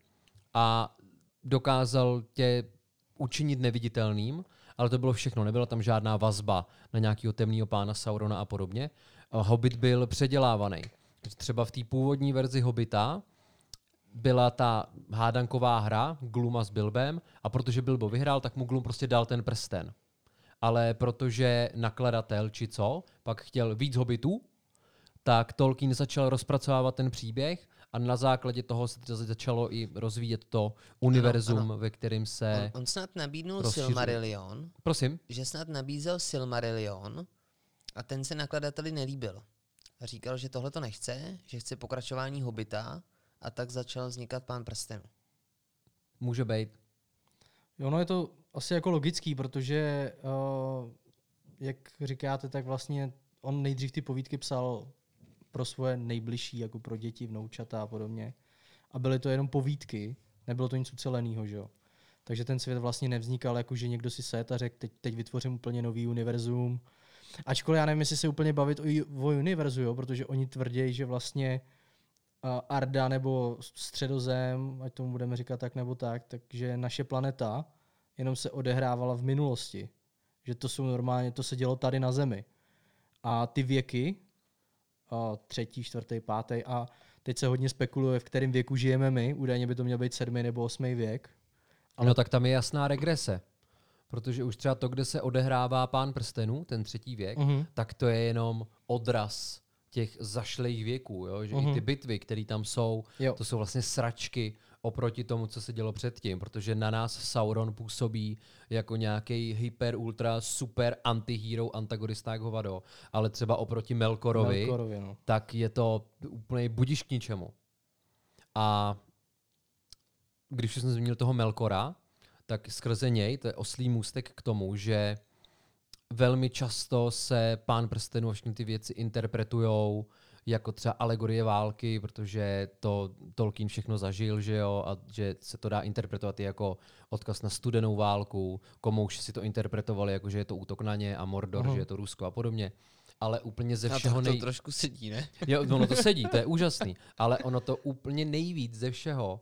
a dokázal tě učinit neviditelným, ale to bylo všechno, nebyla tam žádná vazba na nějakého temného pána Saurona a podobně. Hobbit byl předělávaný. Třeba v té původní verzi Hobbita byla ta hádanková hra Gluma s Bilbem a protože Bilbo vyhrál, tak mu Glum prostě dal ten prsten. Ale protože nakladatel či co, pak chtěl víc Hobbitů, tak Tolkien začal rozpracovávat ten příběh a na základě toho se to začalo i rozvíjet to univerzum, ano. ve kterém se... On, on snad nabídnul rozšiřuje. Silmarillion, Prosím? že snad nabízel Silmarillion a ten se nakladateli nelíbil. A říkal, že tohle to nechce, že chce pokračování Hobita a tak začal vznikat Pán prstenů. Může být. Jo, no je to asi jako logický, protože uh, jak říkáte, tak vlastně on nejdřív ty povídky psal pro svoje nejbližší, jako pro děti, vnoučata a podobně. A byly to jenom povídky, nebylo to nic uceleného, že jo. Takže ten svět vlastně nevznikal jako, že někdo si set a řekl, teď, teď vytvořím úplně nový univerzum. Ačkoliv já nevím, jestli se úplně bavit o, o univerzu, jo, protože oni tvrdí, že vlastně uh, Arda nebo středozem, ať tomu budeme říkat tak nebo tak, takže naše planeta jenom se odehrávala v minulosti. Že to jsou normálně, to se dělo tady na Zemi. A ty věky, uh, třetí, čtvrtý, pátý a teď se hodně spekuluje, v kterém věku žijeme my, údajně by to měl být sedmý nebo osmý věk. Ale... No tak tam je jasná regrese. Protože už třeba to, kde se odehrává pán prstenů, ten třetí věk, Mhm. tak to je jenom odraz těch zašlých věků. Jo? Že i Mhm. ty bitvy, které tam jsou, Jo. to jsou vlastně sračky oproti tomu, co se dělo předtím. Protože na nás Sauron působí jako nějaký hyper, ultra, super antihero, antagonista jak hovado. Ale třeba oproti Melkorovi, Melkorovi, no. tak je to úplně budiš k ničemu. A když už jsem zmínil toho Melkora, tak skrze něj, to je oslý můstek k tomu, že velmi často se pán prstenů a všechny ty věci interpretujou jako třeba alegorie války, protože to Tolkien všechno zažil, že jo, a že se to dá interpretovat i jako odkaz na studenou válku, komouš si to interpretovali jako, že je to útok na ně a Mordor, Mhm. že je to Rusko a podobně. Ale úplně ze A všeho to, to nej... trošku sedí, ne? Jo, ono to <laughs> sedí, to je úžasný. Ale ono to úplně nejvíc ze všeho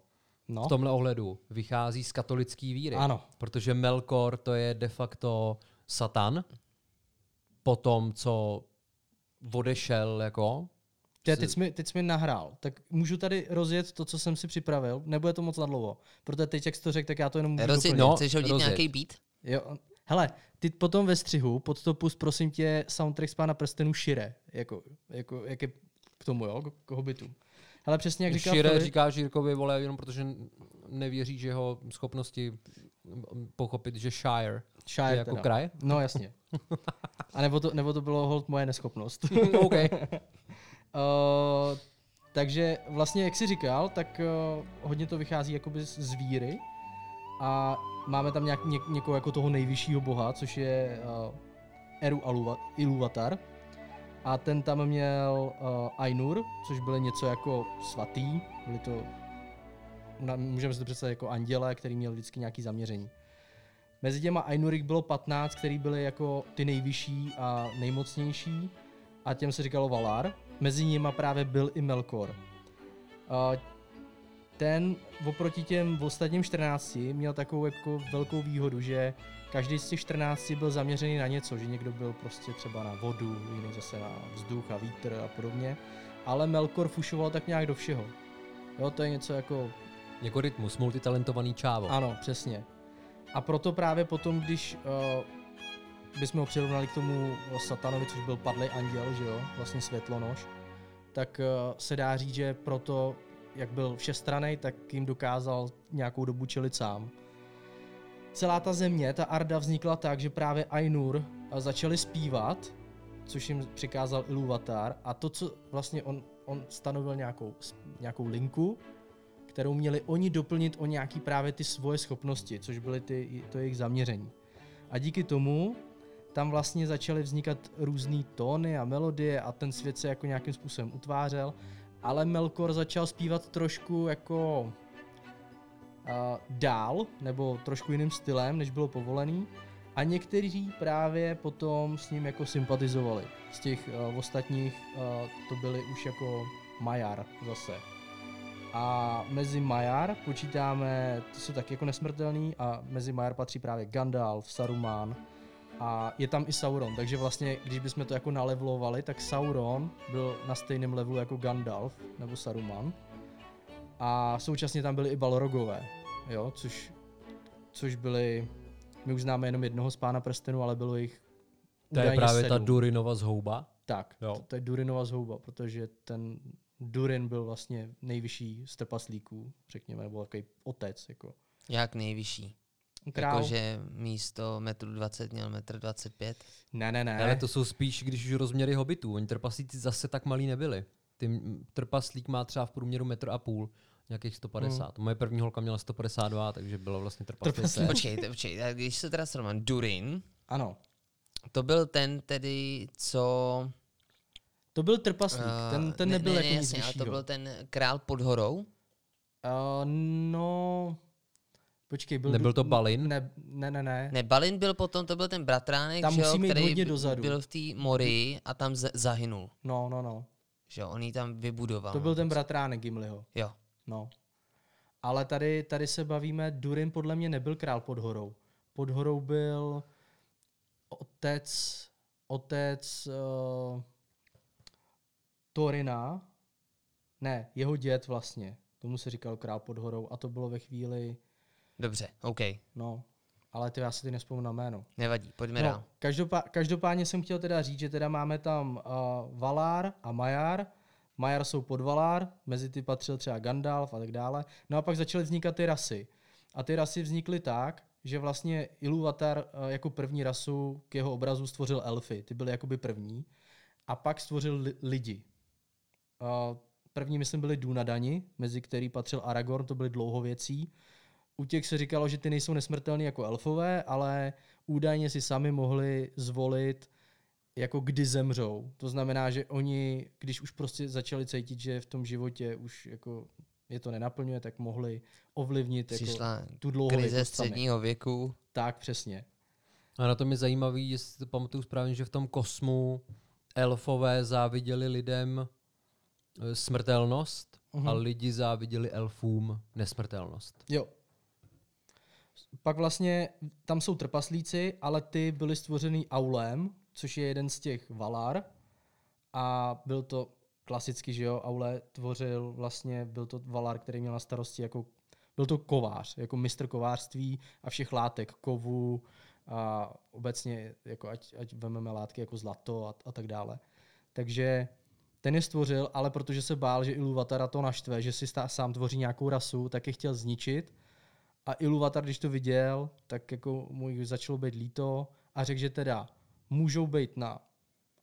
no. v tomhle ohledu vychází z katolické víry. Ano. Protože Melkor to je de facto Satan. Po tom, co odešel jako... Ty, teď, jsi mi, teď jsi mi nahrál, tak můžu tady rozjet to, co jsem si připravil, nebude to moc na dlouho, protože teď, jak jsi to řekl, tak já to jenom můžu Rozjet. No, chceš hodit rozjet. nějaký beat? Jo. Hele, ty potom ve střihu, pod to pust, prosím tě, soundtrack z Pána prstenů Šire, jako, jako, jak je k tomu, jo, k, k Hobbitu. Hele, přesně jak říkal Šire Filip, říká Žírkovi, vole, jenom protože nevěří, že jeho schopnosti pochopit, že Shire Shire je jako teda. kraj. No jasně. A nebo to, nebo to bylo hold moje neschopnost. <laughs> OK. <laughs> Takže vlastně, jak jsi říkal, tak uh, hodně to vychází jakoby z víry a máme tam nějak, ně, někoho jako toho nejvyššího boha, což je uh, Eru Aluva, Iluvatar. A ten tam měl uh, Ainur, což byly něco jako svatý, byly to, můžeme si to představit jako anděle, který měl vždycky nějaký zaměření. Mezi těma Ainurik bylo 15, který byly jako ty nejvyšší a nejmocnější a těm se říkalo Valar. Mezi nimi právě byl i Melkor. Ten oproti těm ostatním 14 měl takovou jako velkou výhodu, že každý z těch 14 byl zaměřený na něco, že někdo byl prostě třeba na vodu, jiný zase na vzduch a vítr a podobně, ale Melkor fušoval tak nějak do všeho. Jo, to je něco jako Jako rytmus, multitalentovaný čávo. ano, přesně. A proto právě potom, když uh, bychom ho přirovnali k tomu satanovi, což byl padlý anděl, že jo, vlastně světlonož, tak uh, se dá říct, že proto, jak byl všestranej, tak jim dokázal nějakou dobu čelit sám. Celá ta země, ta Arda vznikla tak, že právě Ainur uh, začali zpívat, což jim přikázal Ilúvatar a to, co vlastně on, on stanovil nějakou, nějakou linku, kterou měli oni doplnit o nějaký právě ty svoje schopnosti, což byly ty, to jejich zaměření. A díky tomu tam vlastně začaly vznikat různé tóny a melodie a ten svět se jako nějakým způsobem utvářel, ale Melkor začal zpívat trošku jako uh, dál, nebo trošku jiným stylem, než bylo povolený. A někteří právě potom s ním jako sympatizovali. Z těch uh, ostatních uh, to byli už jako Majar zase. A mezi Majar počítáme, ty jsou taky jako nesmrtelný a mezi Majar patří právě Gandalf, Saruman a je tam i Sauron, takže vlastně, když bychom to jako nalevlovali, tak Sauron byl na stejném levelu jako Gandalf nebo Saruman a současně tam byli i Balrogové, jo, což, což byli, my už známe jenom jednoho z Pána prstenu, ale bylo jich To je právě ta sedm. Durinova zhouba. Tak, Jo. to, to je Durinova zhouba, protože ten Durin byl vlastně nejvyšší z trpaslíků, řekněme, nebo takový otec, jako Jak nejvyšší. Král. Jakože místo metru 20 měl metr 25. Ne, ne, ne. Ale to jsou spíš, když už rozměry hobitů. Oni trpaslíci zase tak malí nebyli. Ty trpaslík má třeba v průměru metr a půl, nějakých 150. Moje první holka měla 152, takže byla vlastně. Počkejte, počkejte, a když se teda srovnám, Durin, Ano, to byl ten tedy, co... to byl trpaslík, eh, ten, ten ne- nebyl ne, jako ne, nic jasně, ale to byl ten král pod horou. Uh, no, počkej, byl... Nebyl to Balin? Ne, ne, ne, ne. Ne, Balin byl potom, to byl ten bratránek, Tam že jo, který hodně dozadu. byl v té morii a tam z- zahynul. No, no, no. Že jo, on ji tam vybudoval. To no, byl ten bratránek Gimliho. Jo. No. Ale tady, tady se bavíme, Durin podle mě nebyl král pod horou. Pod horou byl otec, otec uh, Torina, ne, jeho děd vlastně. Tomu se říkal král pod horou a to bylo ve chvíli, Dobře, OK, no, ale ty já si ty nespomenu na jméno. nevadí, pojďme No, dál. každopá, každopádně jsem chtěl teda říct, že teda máme tam uh, Valar a Majar. Majar jsou pod Valar, mezi ty patřil třeba Gandalf a tak dále. No a pak začaly vznikat ty rasy. A ty rasy vznikly tak, že vlastně Ilúvatar uh, jako první rasu k jeho obrazu stvořil elfy. Ty byly jakoby první. A pak stvořil li- lidi. Uh, první, myslím, byli Dúnadani, mezi který patřil Aragorn, to byli dlouhověcí. U těch se říkalo, že ty nejsou nesmrtelní jako elfové, ale údajně si sami mohli zvolit, jako kdy zemřou. To znamená, že oni, když už prostě začali cítit, že v tom životě už jako je to nenaplňuje, tak mohli ovlivnit jako Přišla tu dlouhověkost krize sami. středního věku. Tak, přesně. A na tom je zajímavý, jestli to pamatuju správně, že v tom kosmu elfové záviděli lidem eh, smrtelnost Mhm. a lidi záviděli elfům nesmrtelnost. Jo. Pak vlastně tam jsou trpaslíci, ale ty byly stvořený Aulem, což je jeden z těch Valar. A byl to klasicky, že jo, Aule tvořil vlastně, byl to Valar, který měl na starosti jako, byl to kovář, jako mistr kovářství a všech látek, kovu a obecně, jako ať, ať vememe látky jako zlato a, a tak dále. Takže ten je stvořil, ale protože se bál, že Ilúvatara to naštve, že si stá, sám tvoří nějakou rasu, tak je chtěl zničit. A Ilúvatar, když to viděl, tak jako mu začalo být líto a řekl, že teda můžou být na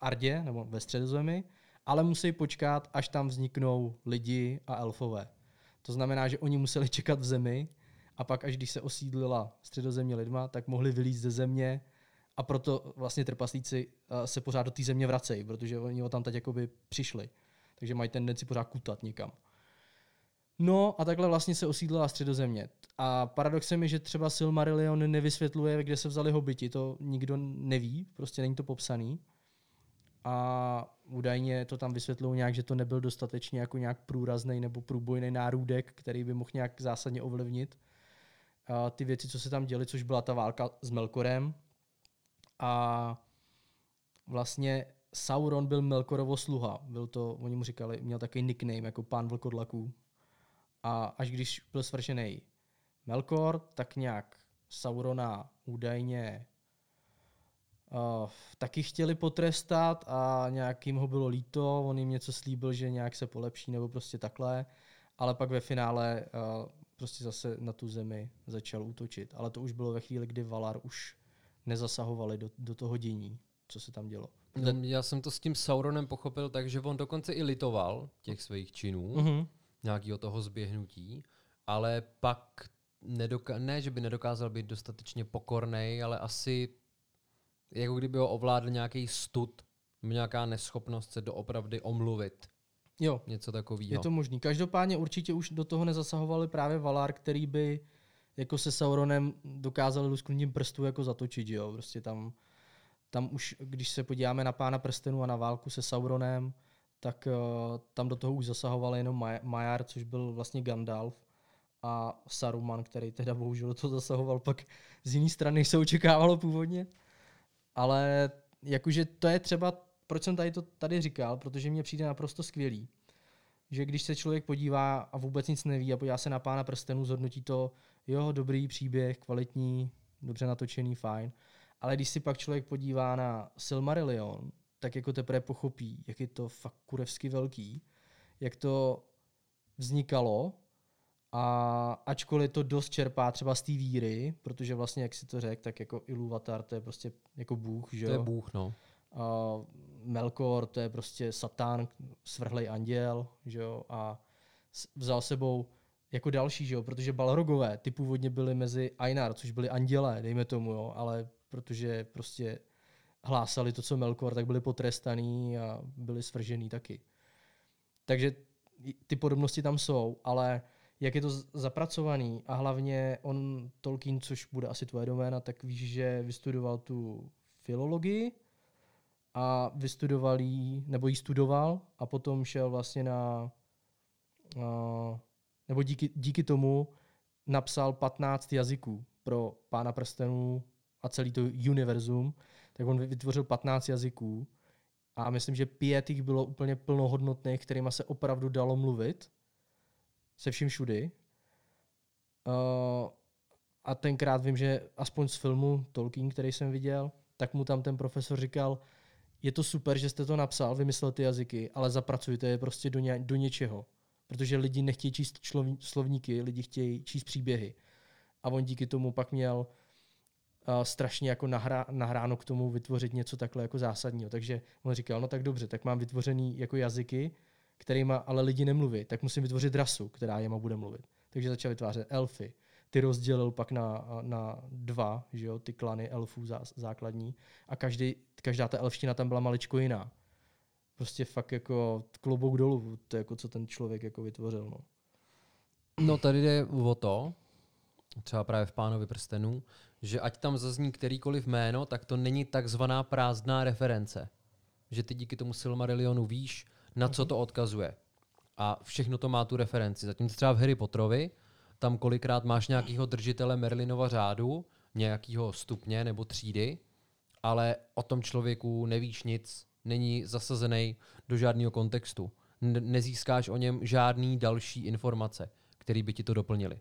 Ardě, nebo ve středozemi, ale musí počkat, až tam vzniknou lidi a elfové. To znamená, že oni museli čekat v zemi a pak, až když se osídlila středozemě lidma, tak mohli vylízt ze země a proto vlastně trpaslíci eh, se pořád do té země vracejí, protože oni o tam teď jakoby přišli. Takže mají tendenci pořád kutat někam. No a takhle vlastně se osídlila středozemě. A paradoxem je, že třeba Silmarillion nevysvětluje, kde se vzali hobiti, to nikdo neví, prostě není to popsaný. a údajně to tam vysvětlují nějak, že to nebyl dostatečně jako nějak průrazný nebo průbojný nárůdek, který by mohl nějak zásadně ovlivnit a ty věci, co se tam děly, což byla ta válka s Melkorem. A vlastně Sauron byl Melkorovo sluha. Byl to, oni mu říkali, měl takový nickname jako pán vlkodlaků. A až když byl svršený Melkor, tak nějak Saurona údajně uh, taky chtěli potrestat a nějak jim ho bylo líto, on jim něco slíbil, že nějak se polepší nebo prostě takhle, ale pak ve finále uh, prostě zase na tu zemi začal útočit. Ale to už bylo ve chvíli, kdy Valar už nezasahovali do, do toho dění, co se tam dělo. Já jsem to s tím Sauronem pochopil tak, že on dokonce i litoval těch svých činů, Mm-hmm. Nějakého toho zběhnutí, ale pak nedoka- ne, že by nedokázal být dostatečně pokorný, ale asi jako kdyby ho ovládl nějaký stud, nějaká neschopnost se doopravdy omluvit. Jo, Něco takového. je to možný. Každopádně určitě už do toho nezasahovali právě Valar, který by jako se Sauronem dokázal lusknutím prstů jako zatočit, jo. Prostě tam, tam už, když se podíváme na Pána prstenů a na válku se Sauronem, tak uh, tam do toho už zasahoval jenom Maj- Majar, což byl vlastně Gandalf a Saruman, který teda bohužel do toho zasahoval pak z jiné strany, se očekávalo původně. Ale jakože to je třeba, proč jsem tady to tady říkal, protože mně přijde naprosto skvělý, že když se člověk podívá a vůbec nic neví a podívá se na pána prstenů, zhodnotí to, jo, dobrý příběh, kvalitní, dobře natočený, fajn. Ale když si pak člověk podívá na Silmarillion, tak jako teprve pochopí, jak je to fakt kurevsky velký, jak to vznikalo a ačkoliv to dost čerpá třeba z té víry, protože vlastně, jak si to řekl, tak jako Iluvatar to je prostě jako bůh, že To je jo? bůh, no. a Melkor, to je prostě satán, svrhlej anděl, že jo, a s- vzal sebou jako další, že jo, protože Balrogové, ty původně byli mezi Ainar, což byli andělé, dejme tomu, jo, ale protože prostě hlásali to, co Melkor, tak byli potrestaný a byli svržený taky. Takže ty podobnosti tam jsou, ale jak je to zapracovaný a hlavně on Tolkien, což bude asi tvoje doména, tak víš, že vystudoval tu filologii a vystudoval jí, nebo ji studoval a potom šel vlastně na, a, nebo díky, díky tomu napsal 15 jazyků pro Pána prstenů a celý to univerzum, tak on vytvořil 15 jazyků a myslím, že pět jich bylo úplně plnohodnotných, kterýma se opravdu dalo mluvit se vším všudy. Uh, a tenkrát vím, že aspoň z filmu Tolkien, který jsem viděl, tak mu tam ten profesor říkal, je to super, že jste to napsal, vymyslel ty jazyky, ale zapracujte je prostě do, ně, do něčeho. Protože lidi nechtějí číst človní, slovníky, lidi chtějí číst příběhy. A on díky tomu pak měl strašně jako nahrá, nahráno k tomu vytvořit něco takhle jako zásadního. Takže on říkal, no tak dobře, tak mám vytvořený jako jazyky, kterýma ale lidi nemluví, tak musím vytvořit rasu, která jema bude mluvit. Takže začal vytvářet elfy. Ty rozdělil pak na, na dva, že jo, ty klany elfů zá, základní a každý, každá ta elfština tam byla maličko jiná. Prostě fakt jako klobouk dolů, to jako co ten člověk jako vytvořil. No. No tady jde o to, třeba právě v Pánovi prstenů, že ať tam zazní kterýkoliv jméno, tak to není takzvaná prázdná reference. Že ty díky tomu Silmarillionu víš, na co to odkazuje. A všechno to má tu referenci. Zatímco třeba v Harry Potterovi, tam kolikrát máš nějakého držitele Merlinova řádu, nějakého stupně nebo třídy, ale o tom člověku nevíš nic, není zasazený do žádného kontextu. Ne- nezískáš o něm žádný další informace, které by ti to doplnili.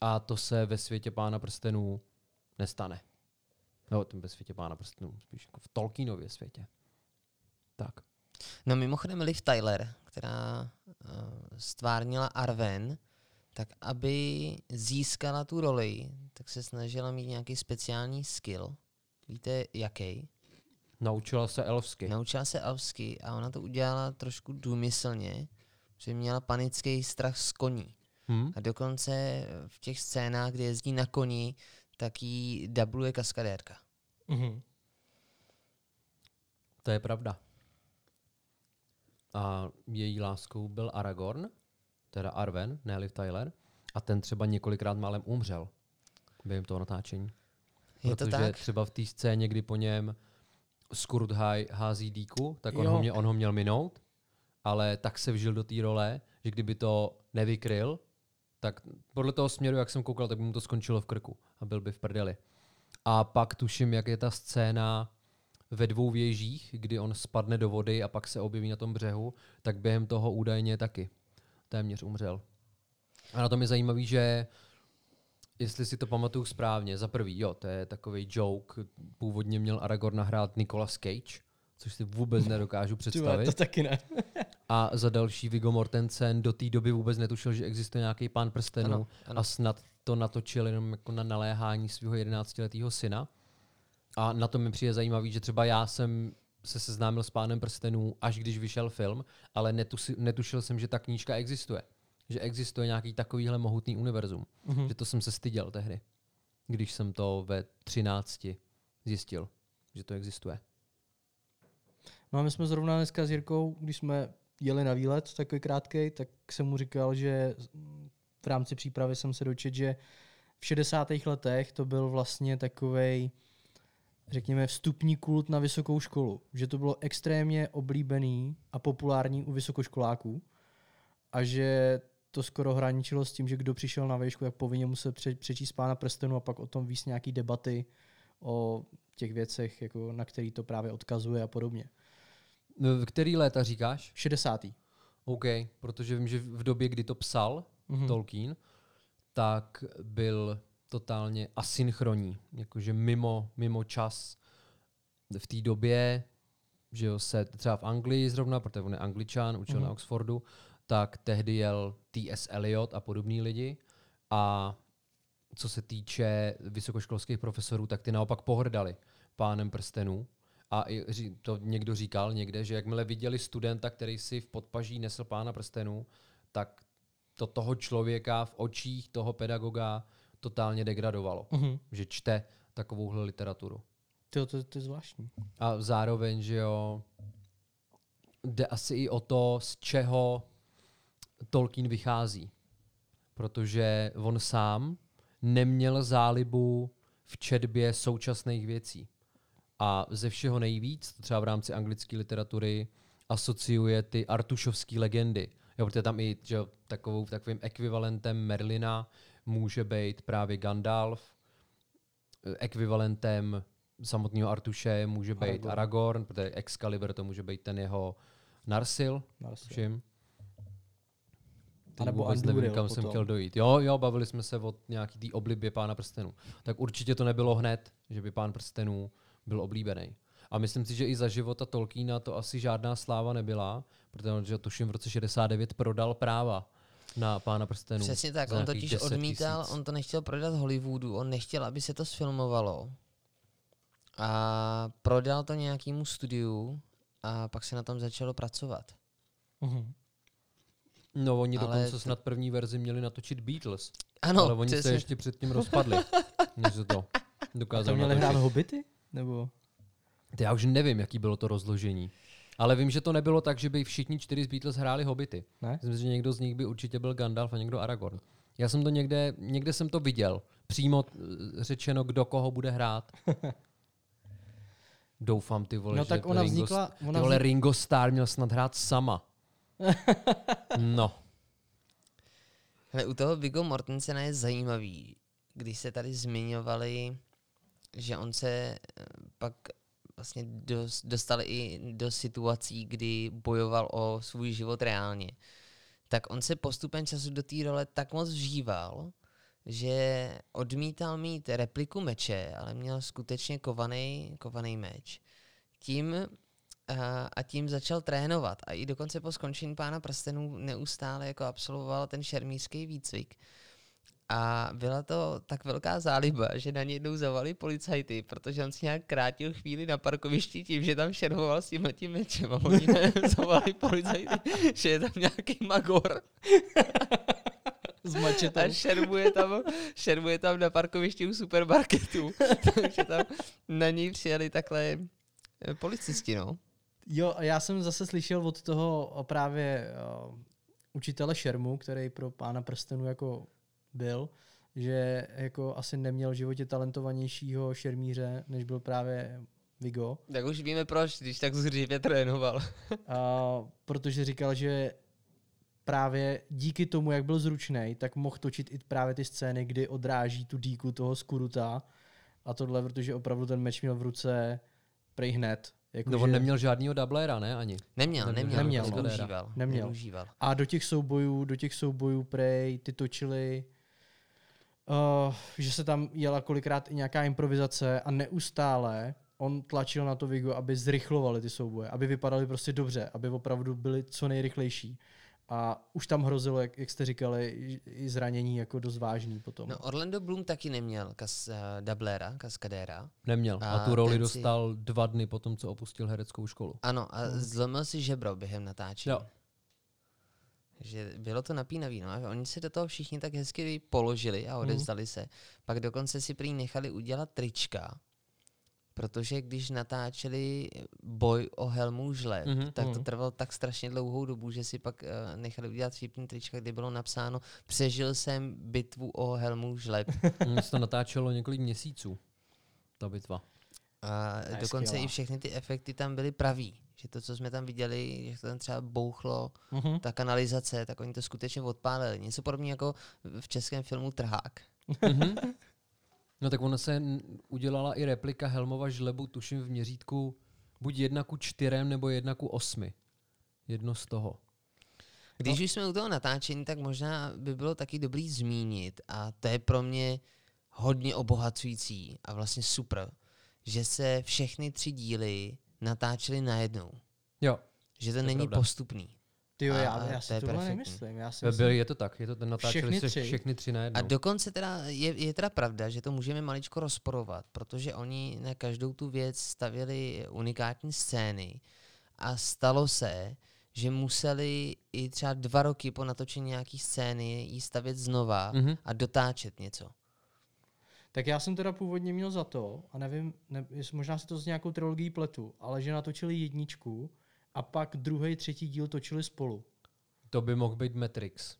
A to se ve světě Pána prstenů nestane. No, ve světě Pána prstenů, spíš jako v Tolkienově světě. Tak. No mimochodem Liv Tyler, která uh, stvárnila Arwen, tak aby získala tu roli, tak se snažila mít nějaký speciální skill. Víte, jaký? Naučila se elfsky. Naučila se elfsky a ona to udělala trošku důmyslně, že měla panický strach z koní. Hm? A dokonce v těch scénách, kde jezdí na koni, tak jí dubluje kaskadérka. Mhm. To je pravda. A její láskou byl Aragorn, teda Arwen, ne Liv Tyler, a ten třeba několikrát málem umřel během toho natáčení. Je to Protože tak? třeba v té scéně, kdy po něm Skurthaj hází díku, tak on Jo. ho, mě, on ho měl minout, ale tak se vžil do té role, že kdyby to nevykryl, tak podle toho směru, jak jsem koukal, tak by mu to skončilo v krku a byl by v prdeli. A pak tuším, jak je ta scéna ve dvou věžích, kdy on spadne do vody a pak se objeví na tom břehu, tak během toho údajně taky téměř umřel. A na tom je zajímavý, že jestli si to pamatuju správně, za prvý, jo, to je takový joke, původně měl Aragorn hrát Nicolas Cage, což si vůbec nedokážu představit. to taky ne. <laughs> A za další Viggo Mortensen do té doby vůbec netušil, že existuje nějaký pán prstenů Ano, ano. a snad to natočil jenom jako na naléhání svého 11-letého syna. A na to mi přijde zajímavý, že třeba já jsem se seznámil s pánem prstenů, až když vyšel film, ale netusi, netušil jsem, že ta knížka existuje. Že existuje nějaký takovýhle mohutný univerzum. Mhm. Že to jsem se styděl tehdy, když jsem to ve 13 zjistil, že to existuje. No a my jsme zrovna dneska s Jirkou, když jsme jeli na výlet takový krátkej, tak jsem mu říkal, že v rámci přípravy jsem se dočet, že v 60. letech to byl vlastně takovej, řekněme, vstupní kult na vysokou školu. Že to bylo extrémně oblíbený a populární u vysokoškoláků a že to skoro hraničilo s tím, že kdo přišel na výšku, jak povinně musel pře- přečíst pána prstenu a pak o tom víc nějaký debaty o těch věcech, jako na který to právě odkazuje a podobně. V který léta říkáš? 60. OK, protože vím, že v době, kdy to psal. Mm-hmm. Tolkien, tak byl totálně asynchronní, jakože mimo, mimo čas. V té době, že jo, se třeba v Anglii zrovna, protože on je angličan, učil mm-hmm. na Oxfordu, tak tehdy jel T.S. Eliot a podobní lidi a co se týče vysokoškolských profesorů, tak ty naopak pohrdali pánem prstenů. A to někdo říkal někde, že jakmile viděli studenta, který si v podpaží nesl pána prstenů, tak to toho člověka v očích toho pedagoga totálně degradovalo. Mhm. Že čte takovouhle literaturu. To, to, to je zvláštní. A zároveň, že jo, jde asi i o to, z čeho Tolkien vychází. Protože on sám neměl zálibu v četbě současných věcí. A ze všeho nejvíc, třeba v rámci anglické literatury, asociuje ty artušovské legendy. Jo, protože tam i že jo, takovou, takovým ekvivalentem Merlina může být právě Gandalf, eh, ekvivalentem samotného Artuše může být Aragorn. Aragorn, protože Excalibur to může být ten jeho Narsil, Narsil. všim. A nebo vůbec nevím, kam jsem potom. chtěl dojít. Jo, jo, bavili jsme se o nějaký té oblibě pána prstenů. Tak určitě to nebylo hned, že by pán prstenů byl oblíbený. A myslím si, že i za života Tolkiena to asi žádná sláva nebyla, protože on, že tuším v roce 69 prodal práva na pána prstenů. Přesně tak, on totiž 10 odmítal, on to nechtěl prodat Hollywoodu, on nechtěl, aby se to sfilmovalo. A prodal to nějakému studiu a pak se na tom začalo pracovat. Mhm. No, oni Ale dokonce to- snad první verzi měli natočit Beatles. Ano, ale oni se ještě předtím rozpadli, <laughs> než to A dokázali to měli natočit. hrát hobity? Nebo? Ty, Já už nevím, jaký bylo to rozložení. Ale vím, že to nebylo tak, že by všichni čtyři z Beatles hráli hobity. Ne? Myslím, že někdo z nich by určitě byl Gandalf a někdo Aragorn. Já jsem to někde, někde jsem to viděl. Přímo eh, řečeno, kdo koho bude hrát. <laughs> Doufám, ty vole, No že tak ona Ringo, vznikla- ty ona vole, vznik- Ringo Starr měl snad hrát sama. <laughs> No. Hele, u toho Viggo Mortensena je zajímavý, když se tady zmiňovali, že on se eh, pak vlastně dos, dostal i do situací, kdy bojoval o svůj život reálně. Tak on se postupem času do té role tak moc vžíval, že odmítal mít repliku meče, ale měl skutečně kovaný, kovaný meč. Tím a, a tím začal trénovat. A i dokonce po skončení Pána prstenů neustále jako absolvoval ten šermířský výcvik. A byla to tak velká záliba, že na něj jednou zavali policajty, protože on si nějak krátil chvíli na parkovišti tím, že tam šermoval s tímhle tím mečem a oni <laughs> <laughs> zavali policajty, že je tam nějaký magor <laughs> S mačetou. a šermuje tam, šermuje tam na parkovišti u supermarketu. Takže tam na něj přijeli takhle eh, policisti, no. Jo, a já jsem zase slyšel od toho právě uh, učitele Šermu, který pro pána prstenů jako byl, že jako asi neměl v životě talentovanějšího šermíře, než byl právě Vigo, Tak už víme proč, když tak zřivě trénoval. <laughs> a, protože říkal, že právě díky tomu, jak byl zručný, tak mohl točit i právě ty scény, kdy odráží tu díku toho skuruta a tohle, protože opravdu ten meč měl v ruce prej hned. Jako No že- on neměl žádnýho dublera, ne? Ani. Neměl, Neměl, neměl, neměl, neměl. Neměl. A do těch soubojů, do těch soubojů prej ty točili, uh, že se tam jela kolikrát i nějaká improvizace a neustále on tlačil na to Vigo, aby zrychlovali ty souboje, aby vypadaly prostě dobře, aby opravdu byly co nejrychlejší. A už tam hrozilo, jak, jak jste říkali, i- zranění jako dost vážný potom. No, Orlando Bloom taky neměl kas, uh, dublera, kaskadéra. Neměl. A, A tu roli si- dostal dva dny po tom, co opustil hereckou školu. Ano, a zlomil si žebro během natáčení. Jo. Že bylo to napínavý, no. A oni si do toho všichni tak hezky položili a odevzdali se. Pak dokonce si prý nechali udělat trička, protože když natáčeli boj o helmu žleb, Mhm, mm-hmm. tak to mhm. trvalo tak strašně dlouhou dobu, že si pak uh, nechali udělat vtipný trička, kde bylo napsáno Přežil jsem bitvu o helmu žleb. Mně <laughs> se to natáčelo několik měsíců, ta bitva. A je dokonce i všechny ty efekty tam byly pravý. Že to, co jsme tam viděli, že to tam třeba bouchlo, Mhm. ta kanalizace, tak oni to skutečně odpálili. Něco podobného jako v českém filmu Trhák. Mhm. No tak ona se udělala i replika Helmova žlebu, tuším v měřítku buď jedna ku čtyřem nebo jedna ku osmi. Jedno z toho. Když už jsme u toho natáčení, tak možná by bylo taky dobrý zmínit, a to je pro mě hodně obohacující a vlastně super, že se všechny tři díly natáčely najednou. Jo, Že to je není pravda. postupný. Ty jo, já, já to si je tohle perfektní. nemyslím. Já si byl, myslím, je to tak, je to ten natáčeli Všechny se tři? všechny tři najednou. A dokonce teda je, je teda pravda, že to můžeme maličko rozporovat, protože oni na každou tu věc stavěli unikátní scény a stalo se, že museli i třeba dva roky po natočení nějaký scény jí stavět znova Mhm. a dotáčet něco. Tak já jsem teda původně měl za to, a nevím, ne, jestli- možná si to s nějakou trilogií pletu, ale že natočili jedničku a pak druhý, třetí díl točili spolu. To by mohl být Matrix.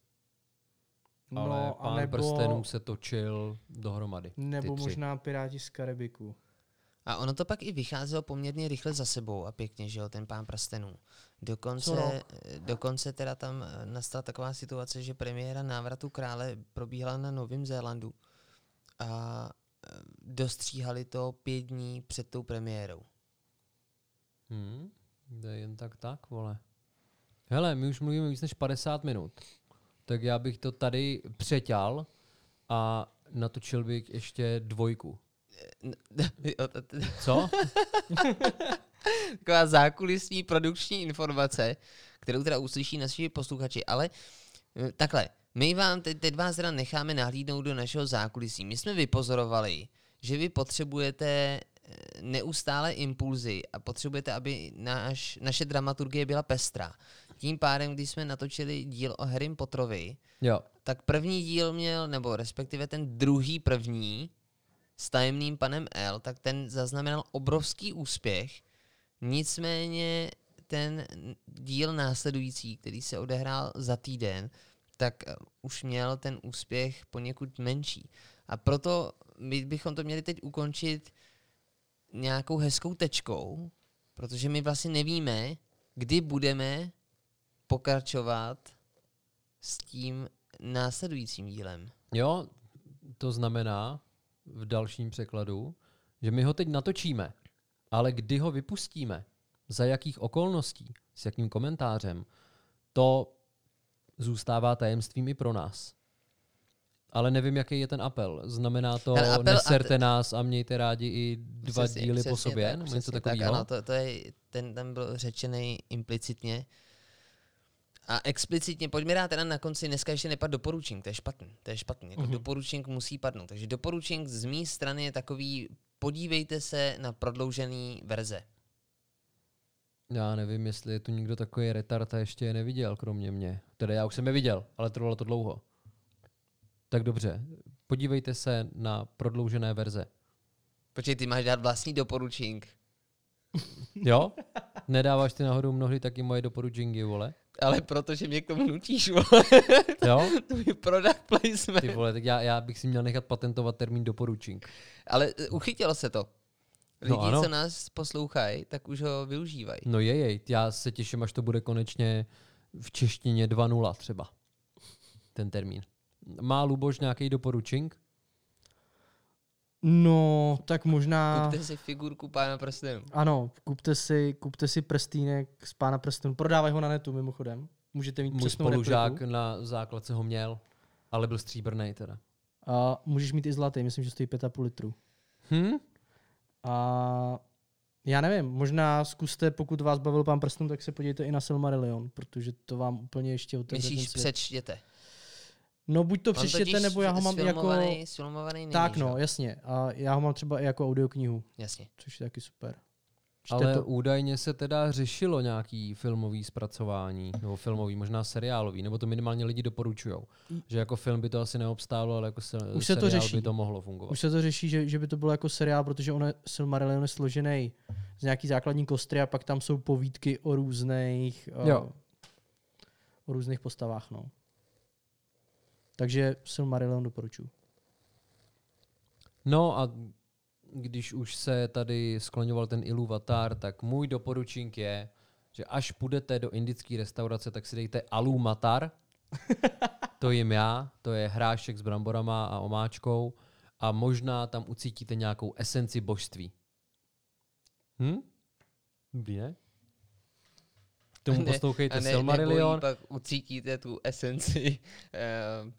Ale No, pán a nebo, prstenů se točil dohromady. ty nebo tři. možná Piráti z Karibiku. A ono to pak i vycházelo poměrně rychle za sebou a pěkně, že jo, ten pán prstenů. Dokonce, dokonce teda tam eh, nastala taková situace, že premiéra návratu krále probíhala na Novém Zélandu a eh, dostříhali to pět dní před tou premiérou. Hmm, to je jen tak tak, vole. Hele, my už mluvíme víc než 50 minut. Tak já bych to tady přeťal a natočil bych ještě dvojku. To- <laughs> Co? <laughs> Taková zákulisní produkční informace, kterou teda uslyší naši posluchači, ale eh, takhle, my vám, teď, teď vás teda necháme nahlídnout do našeho zákulisí. My jsme vypozorovali, že vy potřebujete eh, neustále impulzy a potřebujete, aby náš, naše dramaturgie byla pestrá. Tím pádem, když jsme natočili díl o Harry Potterovi, Jo. tak první díl měl, nebo respektive ten druhý první s tajemným panem L, tak ten zaznamenal obrovský úspěch. Nicméně ten díl následující, který se odehrál za týden, tak eh, už měl ten úspěch poněkud menší. A proto my bychom to měli teď ukončit nějakou hezkou tečkou, protože my vlastně nevíme, kdy budeme pokračovat s tím následujícím dílem. Jo, to znamená v dalším překladu, že my ho teď natočíme, ale kdy ho vypustíme, za jakých okolností, s jakým komentářem, to zůstává tajemstvím i pro nás. Ale nevím, jaký je ten apel. Znamená to, apel a neserte t- nás a mějte rádi i dva Přesně, díly po přesně sobě, tak, nebo něco přesně tak, takového. ano, to, to je, ten tam byl řečený implicitně. A explicitně, pojďme dát teda na konci, dneska ještě nepad doporučení, to je špatný, to je špatný, jako mm-hmm. doporučení musí padnout. Takže doporučení z mé strany je takový, podívejte se na prodloužený verze. Já nevím, jestli je tu někdo takový retard a ještě je neviděl, kromě mě. Tedy já už jsem je viděl, ale trvalo to dlouho. Tak dobře, podívejte se na prodloužené verze. Počkej, ty máš dát vlastní doporučení. <laughs> Jo? Nedáváš ty náhodou mnohdy taky moje doporučení, vole? Ale protože mě k tomu nutíš, vole. <laughs> Jo? <laughs> to je product placement. Ty vole, tak já, já bych si měl nechat patentovat termín doporučení. Ale eh, uchytilo se to. Lidi, No ano. co nás poslouchají, tak už ho využívají. No je jej, já se těším, až to bude konečně v češtině 2.0 třeba. Ten termín. Má Luboš nějaký doporučink? No, tak možná... Kupte si figurku pána prstenů. Ano, kupte si, kupte si prstínek z pána prstenů. Prodávají ho na netu mimochodem. Můžete mít Můj přesnou spolužák repliku. na základce ho měl, ale byl stříbrný teda. A můžeš mít i zlatý, myslím, že stojí 5,5 litru. Hm? A já nevím, možná zkuste, pokud vás bavil pán prstenů, tak se podívejte i na Silmarillion, protože to vám úplně ještě otevře Myslíš, svět. přečtěte. No buď to On přečtěte, nebo já ho mám jako... sfilmovaný, není, Tak že no, jasně. A já ho mám třeba i jako audioknihu, Jasně. což je taky super. Ale to- údajně se teda řešilo nějaký filmový zpracování, nebo filmový, možná seriálový, nebo to minimálně lidi doporučujou. Že jako film by to asi neobstálo, ale jako se, Už se to seriál řeší. by to mohlo fungovat. Už se to řeší, že, že by to bylo jako seriál, protože ono je- Silmarillion je složený z nějaký základní kostry a pak tam jsou povídky o různých Jo. o různých postavách, no. Takže Silmarillion doporučuji. No a když už se tady skloňoval ten Iluvatar, tak můj doporučink je, že až půjdete do indické restaurace, tak si dejte Alu Matar. <laughs> To jim já, to je hrášek s bramborama a omáčkou a možná tam ucítíte nějakou esenci božství. Hm? Dobrý, ne? K tomu Ne- poslouchejte ne, Silmarillion. pak ucítíte tu esenci <laughs> eh,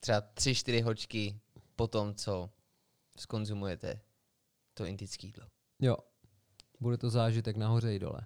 třeba tři, čtyři hočky po tom, co skonzumujete to indické jídlo. Jo. Bude to zážitek nahoře i dole.